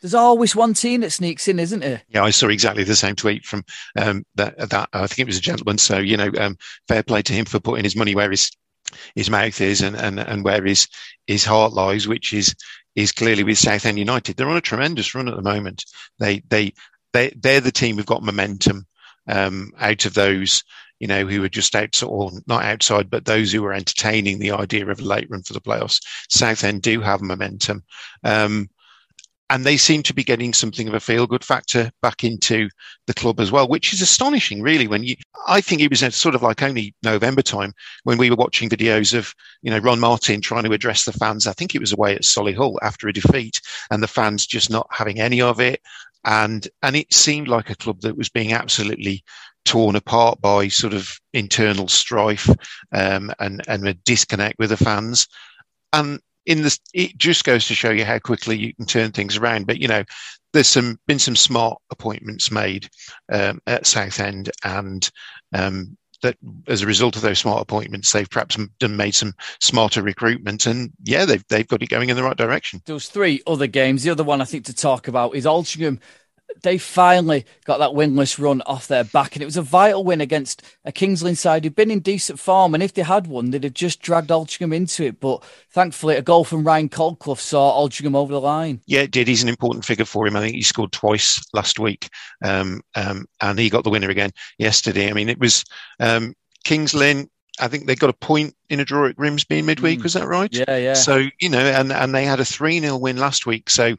there's always one team that sneaks in, isn't there? Yeah, I saw exactly the same tweet from um, that, that. I think it was a gentleman. So, you know, um, fair play to him for putting his money where his his mouth is and, and, and where his his heart lies, which is is clearly with Southend United. They're on a tremendous run at the moment. They they they they're the team who've got momentum um, out of those, you know, who were just outside, or not outside, but those who were entertaining the idea of a late run for the playoffs. Southend do have momentum. Um, and they seem to be getting something of a feel good factor back into the club as well, which is astonishing, really. When you, I think it was sort of like only November time when we were watching videos of, you know, Ron Martin trying to address the fans. I think it was away at Solihull after a defeat and the fans just not having any of it and and it seemed like a club that was being absolutely torn apart by sort of internal strife um, and and a disconnect with the fans. And in this, it just goes to show you how quickly you can turn things around. But you know, there's some been some smart appointments made um, at Southend, and um, that as a result of those smart appointments, they've perhaps done made some smarter recruitment, and yeah, they've they've got it going in the right direction. There was three other games. The other one I think to talk about is Altrincham they finally got that winless run off their back, and it was a vital win against a Kings Lynn side who'd been in decent form. And if they had won, they'd have just dragged Altrincham into it. But thankfully, a goal from Ryan Colclough saw Altrincham over the line. Yeah, it did. He's an important figure for him. I think he scored twice last week, um, um, and he got the winner again yesterday. I mean, it was um, Kings Lynn I think they got a point in a draw at Grimsby in midweek. Mm. Was that right? Yeah, yeah. So you know, and and they had a three 0 win last week. So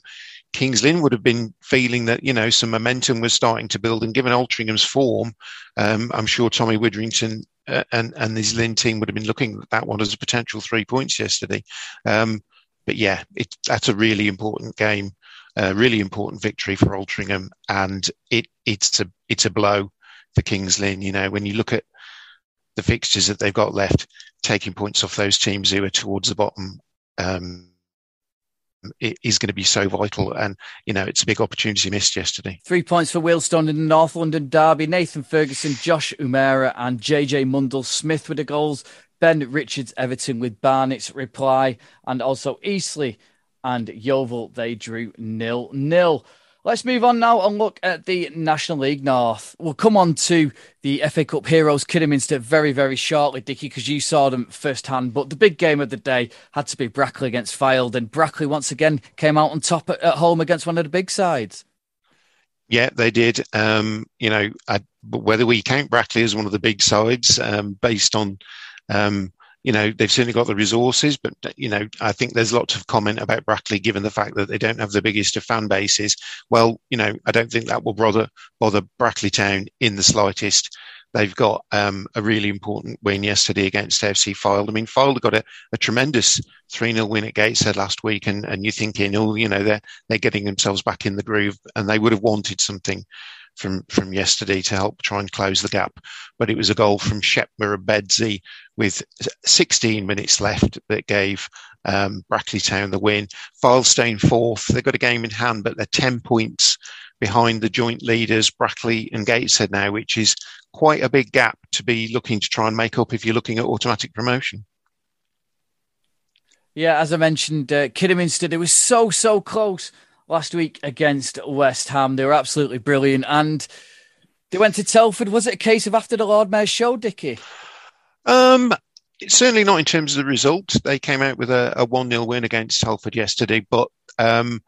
Kings Lynn would have been feeling that you know some momentum was starting to build, and given Altrincham's form, um, I'm sure Tommy Widdrington uh, and and his Lynn team would have been looking at that one as a potential three points yesterday. Um, but yeah, it, that's a really important game, a really important victory for Altrincham, and it it's a it's a blow for Kings Lynn. You know, when you look at the fixtures that they've got left, taking points off those teams who are towards the bottom. Um, is going to be so vital. And, you know, it's a big opportunity missed yesterday. Three points for Wealdstone in the North London derby. Nathan Ferguson, Josh Umerah, and JJ Mundle Smith with the goals. Ben Richards, Everton with Barnet's reply. And also Eastleigh and Yeovil, they drew nil nil. Let's move on now and look at the National League North. We'll come on to the FA Cup heroes Kidderminster very, very shortly, Dickie, because you saw them firsthand. But the big game of the day had to be Brackley against Fylde, and Brackley once again came out on top at, at home against one of the big sides. Yeah, they did. Um, you know, I, whether we count Brackley as one of the big sides, um, based on um, you know, they've certainly got the resources, but, you know, I think there's lots of comment about Brackley given the fact that they don't have the biggest of fan bases. Well, you know, I don't think that will bother, bother Brackley Town in the slightest. They've got um, a really important win yesterday against FC Fylde. I mean, Fylde got a, a tremendous 3 0 win at Gateshead last week, and, and you're thinking, oh, you know, they're, they're getting themselves back in the groove, and they would have wanted something from from yesterday to help try and close the gap. But it was a goal from Shepherd Murombedzi with 16 minutes left that gave um, Brackley Town the win. Fylde fourth. They've got a game in hand, but they're 10 points behind the joint leaders, Brackley and Gateshead now, which is quite a big gap to be looking to try and make up if you're looking at automatic promotion. Yeah, as I mentioned, uh, Kidderminster, they were so, so close last week against West Ham. They were absolutely brilliant. And they went to Telford. Was it a case of after the Lord Mayor's show, Dickie? Um, certainly not in terms of the result. They came out with a, a 1 0 win against Telford yesterday, but um,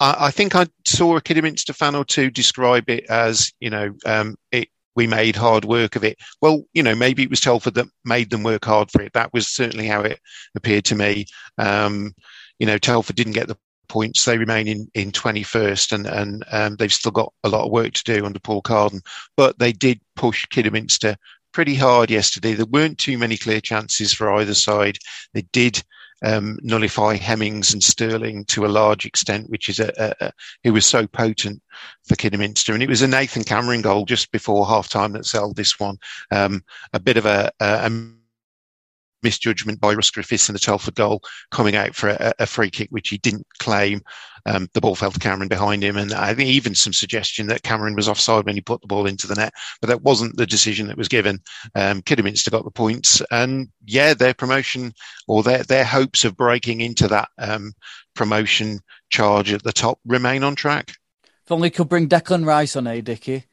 I, I, think I saw a Kidderminster fan or two describe it as, you know, um, it, we made hard work of it. Well, you know, maybe it was Telford that made them work hard for it. That was certainly how it appeared to me. Um, you know, Telford didn't get the points. They remain in, in 21st and, and um, they've still got a lot of work to do under Paul Carden. But they did push Kidderminster pretty hard yesterday. There weren't too many clear chances for either side. They did um, nullify Hemmings and Sterling to a large extent, which is a, a, a who was so potent for Kidderminster. And it was a Nathan Cameron goal just before half time that sold this one. Um, a bit of a, a misjudgment by Russ Griffiths in the Telford goal, coming out for a, a free kick which he didn't claim. Um, the ball fell to Cameron behind him, and I think even some suggestion that Cameron was offside when he put the ball into the net, but that wasn't the decision that was given. Um, Kidderminster got the points, and yeah, their promotion or their their hopes of breaking into that um, promotion charge at the top remain on track. If only could bring Declan Rice on, eh, Dickie?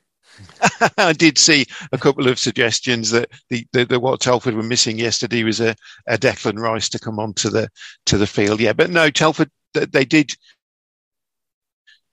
*laughs* I did see a couple of suggestions that the, the, the, what Telford were missing yesterday was a, a Declan Rice to come onto the to the field. Yeah, but no, Telford they did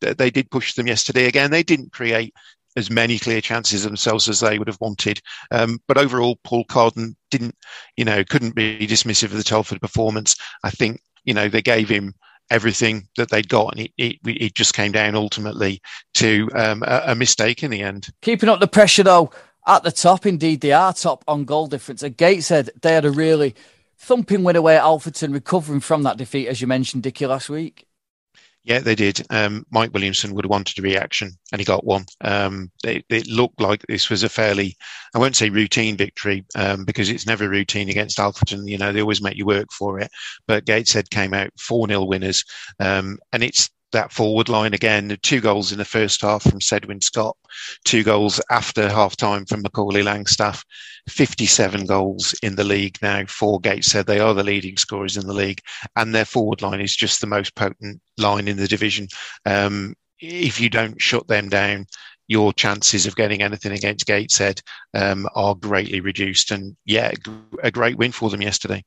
they did push them yesterday again. They didn't create as many clear chances themselves as they would have wanted. Um, but overall, Paul Carden didn't, you know, couldn't be dismissive of the Telford performance. I think, you know, they gave him everything that they'd got, and it, it, it just came down ultimately to um, a, a, mistake in the end. Keeping up the pressure, though, at the top, indeed, they are top on goal difference. At Gateshead, they had a really thumping win away at Alfreton, recovering from that defeat, as you mentioned, Dickie, last week. Yeah, they did. Um, Mike Williamson would have wanted a reaction, and he got one. Um, it, it, looked like this was a fairly, I won't say routine victory, um, because it's never routine against Alfreton. You know, they always make you work for it. But Gateshead came out 4 0 winners. Um, and it's that forward line again. Two goals in the first half from Cedwyn Scott, two goals after half time from Macaulay Langstaff, 57 goals in the league now for Gateshead. They are the leading scorers in the league, and their forward line is just the most potent line in the division. Um, if you don't shut them down, your chances of getting anything against Gateshead um, are greatly reduced. And yeah, a great win for them yesterday.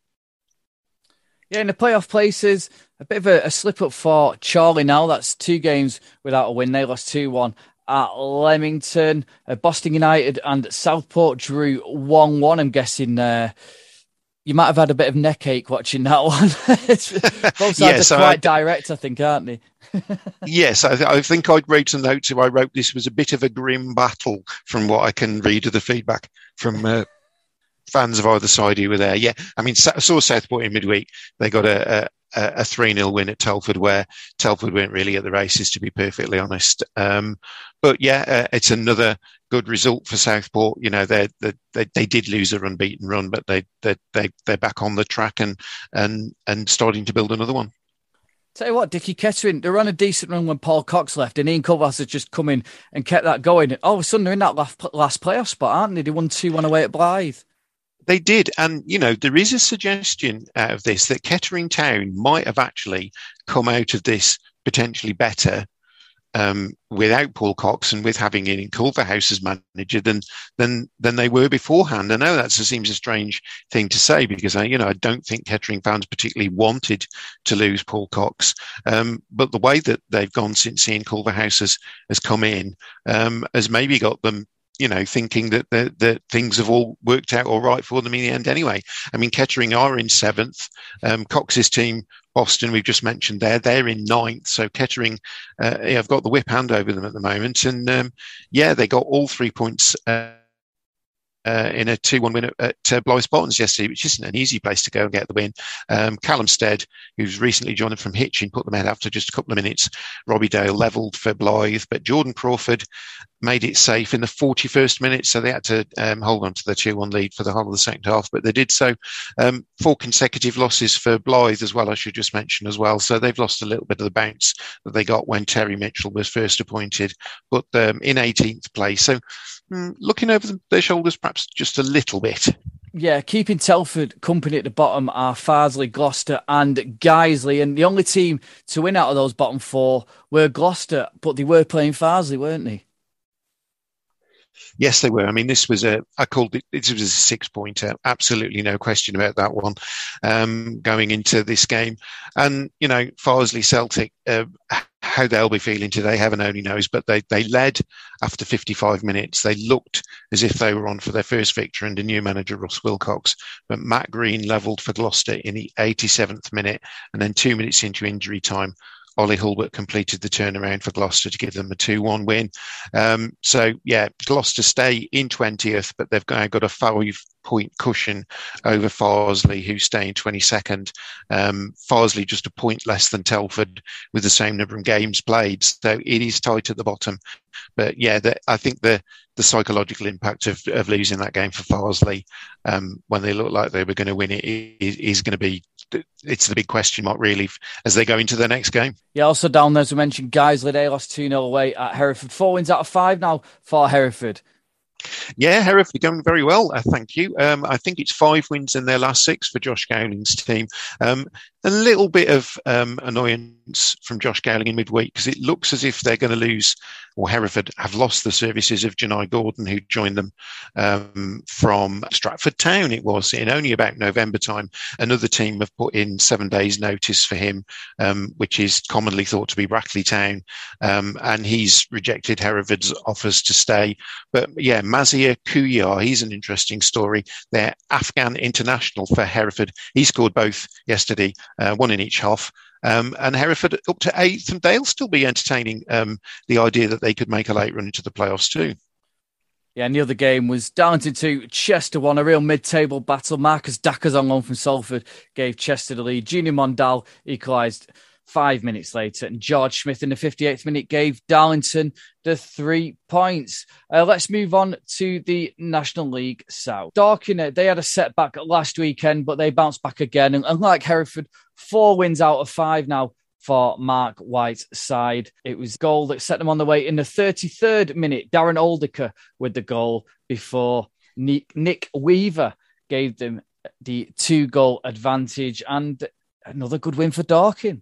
Yeah, in the playoff places, a bit of a, a slip up for Chorley now. That's two games without a win. They lost 2 1 at Leamington. Uh, Boston United and Southport drew 1 1. I'm guessing uh, you might have had a bit of neck ache watching that *laughs* one. both sides yes, are quite I, direct, I think, aren't they? *laughs* yes, I, th- I, think I'd read some notes. Who I wrote this was a bit of a grim battle from what I can read of the feedback from uh, fans of either side who were there. Yeah, I mean, I saw Southport in midweek. They got a, a, 3 0 win at Telford, where Telford weren't really at the races, to be perfectly honest. Um, but yeah, uh, it's another good result for Southport. You know, they they they did lose a unbeaten run, but they they they they're back on the track and and and starting to build another one. Tell you what, Dickie Kettering, they ran a decent run when Paul Cox left, and Ian Culver's has just come in and kept that going. All of a sudden, they're in that last, last playoff spot, aren't they? They won 2 1 away at Blyth. They did. And, you know, there is a suggestion out of this that Kettering Town might have actually come out of this potentially better um, without Paul Cox and with having Ian Culverhouse as manager than than than they were beforehand. I know that seems a strange thing to say because I, you know I don't think Kettering fans particularly wanted to lose Paul Cox, um, but the way that they've gone since Ian Culverhouse has has come in um, has maybe got them you know, thinking that, that, that things have all worked out all right for them in the end anyway. I mean, Kettering are in seventh. Um, Cox's team, Boston, we've just mentioned there, they're in ninth. So Kettering, uh, have got the whip hand over them at the moment. And um, yeah, they got all three points. Uh, uh, in a 2 1 win at, at uh, Blyth Bottoms yesterday, which isn't an easy place to go and get the win. Um, Callum Stead, who's recently joined from Hitchin, put them ahead after just a couple of minutes. Robbie Dale levelled for Blyth, but Jordan Crawford made it safe in the 41st minute, so they had to um, hold on to the 2 1 lead for the whole of the second half, but they did so. Um, four consecutive losses for Blyth as well, I should just mention as well. So they've lost a little bit of the bounce that they got when Terry Mitchell was first appointed, but um, in 18th place. So looking over their shoulders perhaps just a little bit. Yeah, keeping Telford company at the bottom are Farsley, Gloucester, and Guiseley. And the only team to win out of those bottom four were Gloucester, but they were playing Farsley, weren't they? Yes, they were. I mean, this was a, I called it, this was a six pointer. Absolutely no question about that one um, going into this game. And, you know, Farsley Celtic, uh, how they'll be feeling today, heaven only knows. But they, they led after 55 minutes. They looked as if they were on for their first victory under new manager Russ Wilcox. But Matt Green levelled for Gloucester in the 87th minute. And then two minutes into injury time, Ollie Hulbert completed the turnaround for Gloucester to give them a 2 1 win. Um, so, yeah, Gloucester stay in 20th, but they've got, got a five point cushion over Farsley, who stay in 22nd. Um, Farsley just a point less than Telford with the same number of games played. So it is tight at the bottom. But yeah, the, I think the, the psychological impact of, of losing that game for Farsley um, when they looked like they were going to win it is, is going to be it's the big question mark really as they go into the next game. Yeah, also down there as we mentioned, Guiseley they lost 2 0 away at Hereford. Four wins out of five now for Hereford. Yeah, Hereford going very well. Uh, thank you. Um, I think it's five wins in their last six for Josh Gowling's team. Um, a little bit of um, annoyance from Josh Gowling in midweek because it looks as if they're going to lose, or Hereford have lost the services of Janai Gordon, who joined them um, from Stratford Town. It was in only about November time. Another team have put in seven days' notice for him, um, which is commonly thought to be Brackley Town, um, and he's rejected Hereford's offers to stay. But yeah, Maziar Kouhyar, he's an interesting story. They're Afghan international for Hereford. He scored both yesterday uh, one in each half. Um, and Hereford up to eighth, and they'll still be entertaining um, the idea that they could make a late run into the playoffs too. Yeah, and the other game was Darlington 2, Chester 1, a real mid table battle. Marcus Dackers on from Salford gave Chester the lead. Junior Mondal equalised five minutes later. And George Smith in the 58th minute gave Darlington the three points. Uh, let's move on to the National League South. Dorking, they had a setback last weekend, but they bounced back again. And unlike Hereford, four wins out of five now for Marc White's side. It was goal that set them on the way in the 33rd minute. Darren Aldiker with the goal before Nick, Nick Weaver gave them the two goal advantage and another good win for Dorking.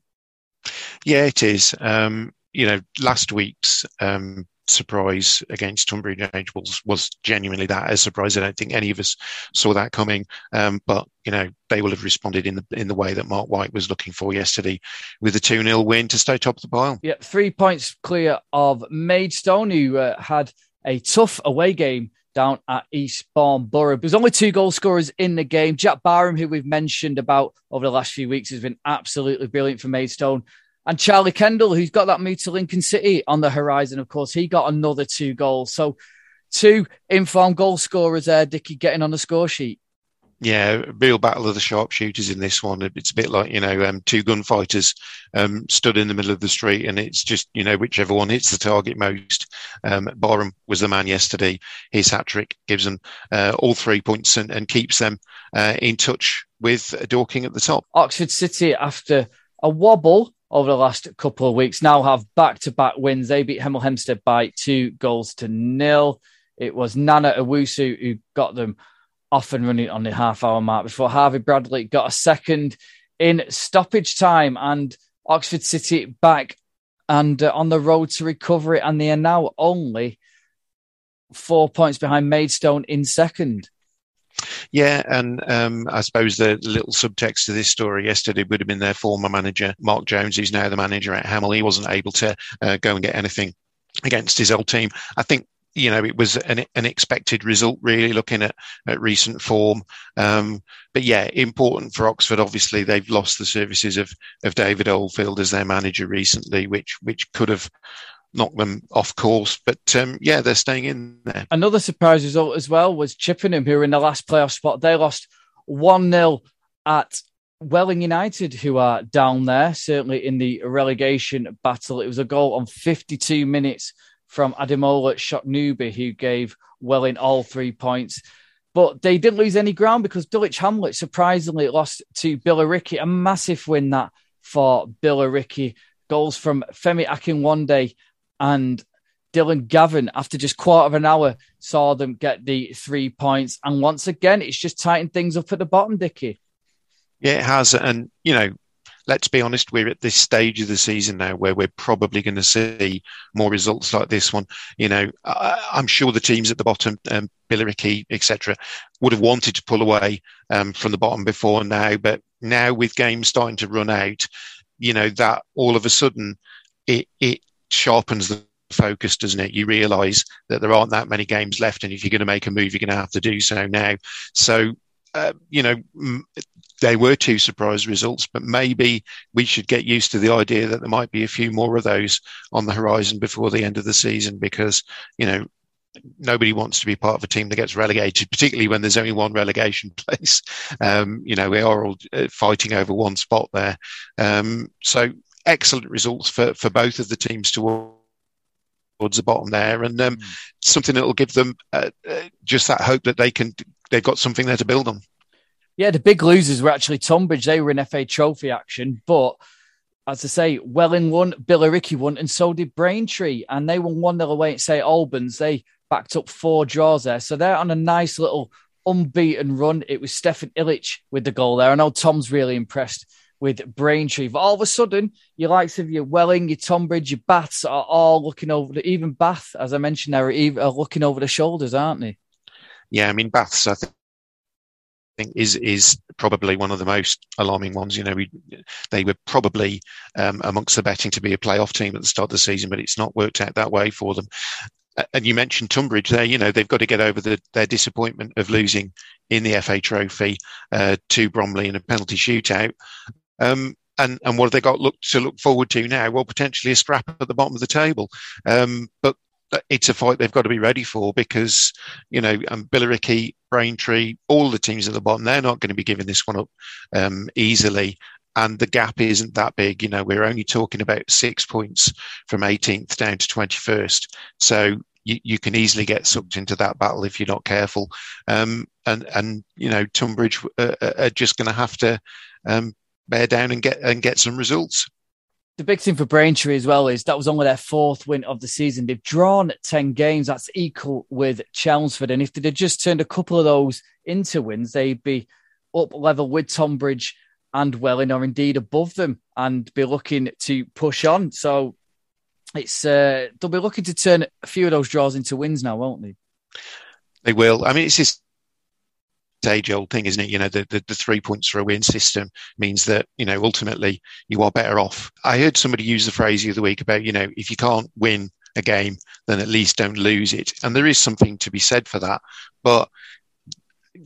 Yeah, it is. Um, you know, last week's um, surprise against Tonbridge Angels was genuinely that a surprise. I don't think any of us saw that coming. Um, but you know, they will have responded in the in the way that Marc White was looking for yesterday, with a two 0 win to stay top of the pile. Yeah, three points clear of Maidstone, who uh, had a tough away game down at Eastbourne Borough. There's only two goal scorers in the game. Jack Barham, who we've mentioned about over the last few weeks, has been absolutely brilliant for Maidstone. And Charlie Kendall, who's got that move to Lincoln City on the horizon, of course, he got another two goals. So two informed goal scorers there, Dicky, getting on the score sheet. Yeah, real battle of the sharpshooters in this one. It's a bit like you know um, two gunfighters um, stood in the middle of the street, and it's just you know whichever one hits the target most. Um, Barham was the man yesterday. His hat trick gives them uh, all three points and, and keeps them uh, in touch with Dorking at the top. Oxford City, after a wobble over the last couple of weeks, now have back to back wins. They beat Hemel Hempstead by two goals to nil. It was Nana Owusu who got them off and running on the half hour mark before Harvey Bradley got a second in stoppage time and Oxford City back and uh, on the road to recovery, and they are now only four points behind Maidstone in second. Yeah, and um, I suppose the little subtext to this story yesterday would have been their former manager, Mark Jones, who's now the manager at Hemel. He wasn't able to uh, go and get anything against his old team. I think you know, it was an, an expected result, really, looking at, at recent form. Um, but yeah, important for Oxford. Obviously, they've lost the services of, of David Oldfield as their manager recently, which which could have knocked them off course. But um, yeah, they're staying in there. Another surprise result as well was Chippenham, who were in the last playoff spot. They lost 1 0 at Welling United, who are down there, certainly in the relegation battle. It was a goal on 52 minutes from Ademola Shonubi, who gave Welling all three points. But they didn't lose any ground because Dulwich Hamlet surprisingly lost to Billericay. A massive win that for Billericay. Goals from Femi Akinwande and Dylan Gavin, after just quarter of an hour, saw them get the three points. And once again, it's just tightened things up at the bottom, Dickie. Yeah, it has. And, you know, let's be honest, we're at this stage of the season now where we're probably going to see more results like this one. You know, I, am sure the teams at the bottom, um, Billericay, etc., would have wanted to pull away um, from the bottom before now, but now with games starting to run out, you know, that all of a sudden it, it sharpens the focus, doesn't it? You realise that there aren't that many games left, and if you're going to make a move, you're going to have to do so now. So, uh, you know, they were two surprise results, but maybe we should get used to the idea that there might be a few more of those on the horizon before the end of the season, because you know nobody wants to be part of a team that gets relegated, particularly when there's only one relegation *laughs* place. Um, you know, we are all uh, fighting over one spot there. Um, so excellent results for, for both of the teams towards the bottom there, and um, mm. something that will give them uh, uh, just that hope that they can they've got something there to build on. Yeah, the big losers were actually Tonbridge. They were in FA Trophy action, but as I say, Welling won, Billericay won, and so did Braintree, and they won one 0 away at St Albans. They backed up four draws there, so they're on a nice little unbeaten run. It was Stefan Illich with the goal there. I know Tom's really impressed with Braintree. But all of a sudden, your likes of your Welling, your Tonbridge, your Baths are all looking over the, even Bath, as I mentioned, they're are looking over the shoulders, aren't they? Yeah, I mean, Baths, I think is is probably one of the most alarming ones. You know, we, they were probably um, amongst the betting to be a playoff team at the start of the season, but it's not worked out that way for them. And you mentioned Tonbridge there. You know, they've got to get over the, their disappointment of losing in the FA Trophy uh, to Bromley in a penalty shootout. Um, and, and what have they got look, to look forward to now? Well, potentially a scrap at the bottom of the table. Um, but it's a fight they've got to be ready for because, you know, um, Billericay, Braintree, all the teams at the bottom, they're not going to be giving this one up um, easily. And the gap isn't that big. You know, we're only talking about six points from 18th down to 21st. So you, you can easily get sucked into that battle if you're not careful. Um, and, and, you know, Tonbridge uh, uh are just going to have to um, bear down and get and get some results. The big thing for Braintree as well is that was only their fourth win of the season. They've drawn 10 games. That's equal with Chelmsford. And if they'd just turned a couple of those into wins, they'd be up level with Tonbridge and Welling, or indeed above them, and be looking to push on. So it's uh, they'll be looking to turn a few of those draws into wins now, won't they? They will. I mean, it's just age old thing, isn't it? You know, the, the, the, three points for a win system means that, you know, ultimately you are better off. I heard somebody use the phrase the other week about, you know, if you can't win a game, then at least don't lose it. And there is something to be said for that. But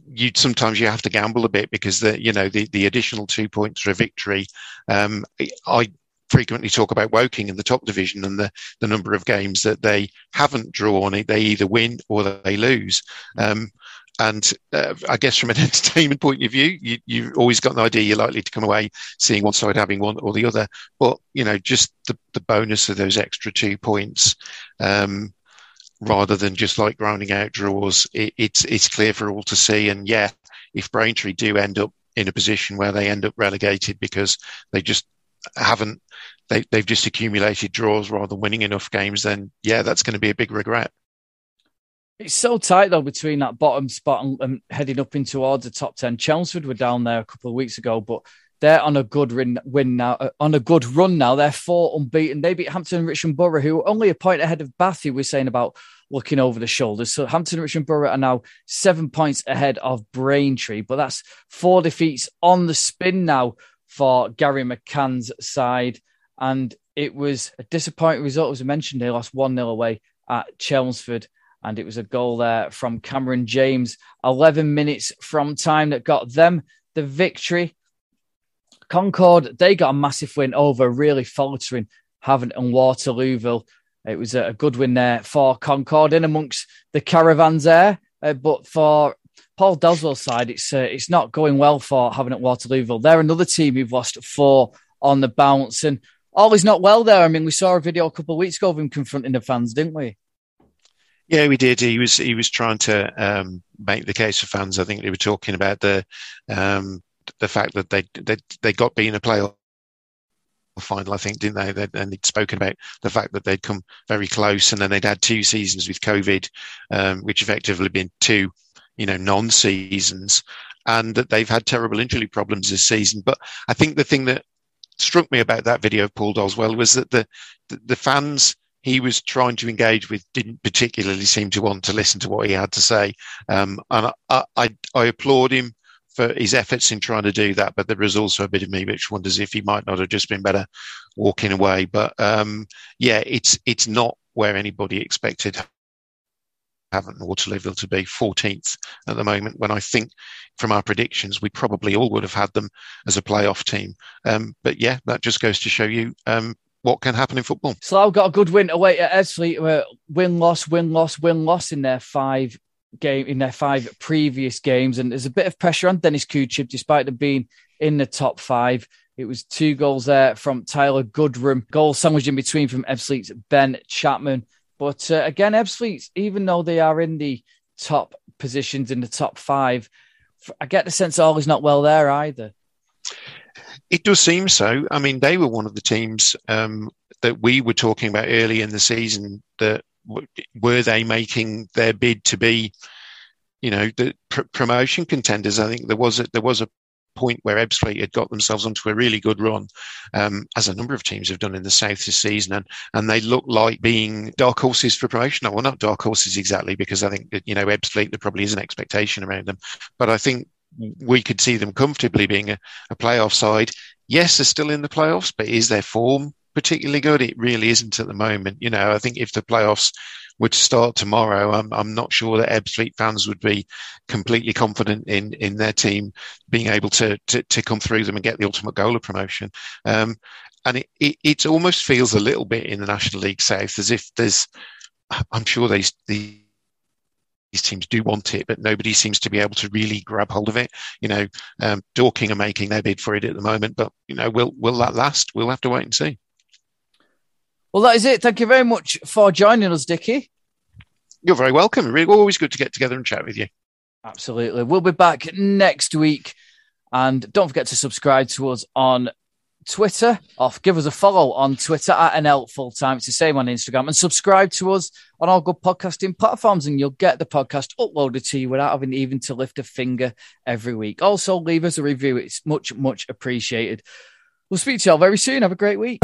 you sometimes you have to gamble a bit because the, you know, the, the additional two points for a victory. Um, I frequently talk about Woking in the top division and the, the number of games that they haven't drawn. They either win or they lose. Um, and uh, I guess from an *laughs* entertainment point of view, you, you've always got an idea you're likely to come away seeing one side having one or the other. But, you know, just the, the bonus of those extra two points, um, rather than just like grinding out draws, it, it's, it's clear for all to see. And yeah, if Braintree do end up in a position where they end up relegated because they just haven't, they, they've just accumulated draws rather than winning enough games, then yeah, that's going to be a big regret. It's so tight though between that bottom spot and, and, heading up in towards the top ten. Chelmsford were down there a couple of weeks ago, but they're on a good win, win now. Uh, on a good run now, they're four unbeaten. They beat Hampton and Richmond Borough, who are only a point ahead of Bath. Who we're saying about looking over the shoulders. So Hampton and Richmond Borough are now seven points ahead of Braintree, but that's four defeats on the spin now for Gary McCann's side. And it was a disappointing result, as I mentioned. They lost 1 0 away at Chelmsford. And it was a goal there from Cameron James, 11 minutes from time that got them the victory. Concord, they got a massive win over really faltering Havant and Waterlooville. It was a good win there for Concord in amongst the caravans there. Uh, but for Paul Doswell's side, it's uh, it's not going well for Havant at Waterlooville. They're another team who've lost four on the bounce. And all is not well there. I mean, we saw a video a couple of weeks ago of him confronting the fans, didn't we? Yeah, we did. He was he was trying to um, make the case for fans. I think they were talking about the um, the fact that they they they got being a playoff final, I think, didn't they? They'd, and they'd spoken about the fact that they'd come very close, and then they'd had two seasons with COVID, um, which effectively been two, you know, non-seasons, and that they've had terrible injury problems this season. But I think the thing that struck me about that video of Paul Doswell was that the the, the fans he was trying to engage with didn't particularly seem to want to listen to what he had to say, um, and I, I, I applaud him for his efforts in trying to do that. But there is also a bit of me which wonders if he might not have just been better walking away. But um, yeah, it's it's not where anybody expected Havant Waterlooville to be 14th at the moment. When I think from our predictions, we probably all would have had them as a playoff team. Um, but yeah, that just goes to show you um, what can happen in football. Slough got a good win away at Ebbsfleet. Uh, win loss, win loss, win loss in their five game in their five previous games, and there's a bit of pressure on Dennis Kutrieb, despite them being in the top five. It was two goals there from Tyler Goodrum, goal sandwiched in between from Ebbsfleet's Ben Chapman. But uh, again, Ebbsfleet, even though they are in the top positions in the top five, I get the sense all is not well there either. It does seem so. I mean, they were one of the teams um, that we were talking about early in the season that were they making their bid to be, you know, the pr- promotion contenders? I think there was a, there was a point where Ebbsfleet had got themselves onto a really good run, um, as a number of teams have done in the south this season, and and they look like being dark horses for promotion. Well, not dark horses exactly, because I think you know Ebbsfleet there probably is an expectation around them, but I think we could see them comfortably being a, a playoff side. Yes, they're still in the playoffs, but is their form particularly good. It really isn't at the moment. You know, I think if the playoffs were to start tomorrow, I'm, I'm not sure that Ebbsfleet fans would be completely confident in, in their team being able to, to, to come through them and get the ultimate goal of promotion. Um, and it, it, it, almost feels a little bit in the National League South as if there's, I'm sure these, these teams do want it, but nobody seems to be able to really grab hold of it. You know, um, Dorking are making their bid for it at the moment, but you know, will will that last? We'll have to wait and see. Well, that is it. Thank you very much for joining us, Dickie. You're very welcome. Really, always good to get together and chat with you. Absolutely. We'll be back next week. And don't forget to subscribe to us on Twitter or give us a follow on Twitter at NL Fulltime. It's the same on Instagram. And subscribe to us on all good podcasting platforms and you'll get the podcast uploaded to you without having even to lift a finger every week. Also, leave us a review. It's much, much appreciated. We'll speak to you all very soon. Have a great week.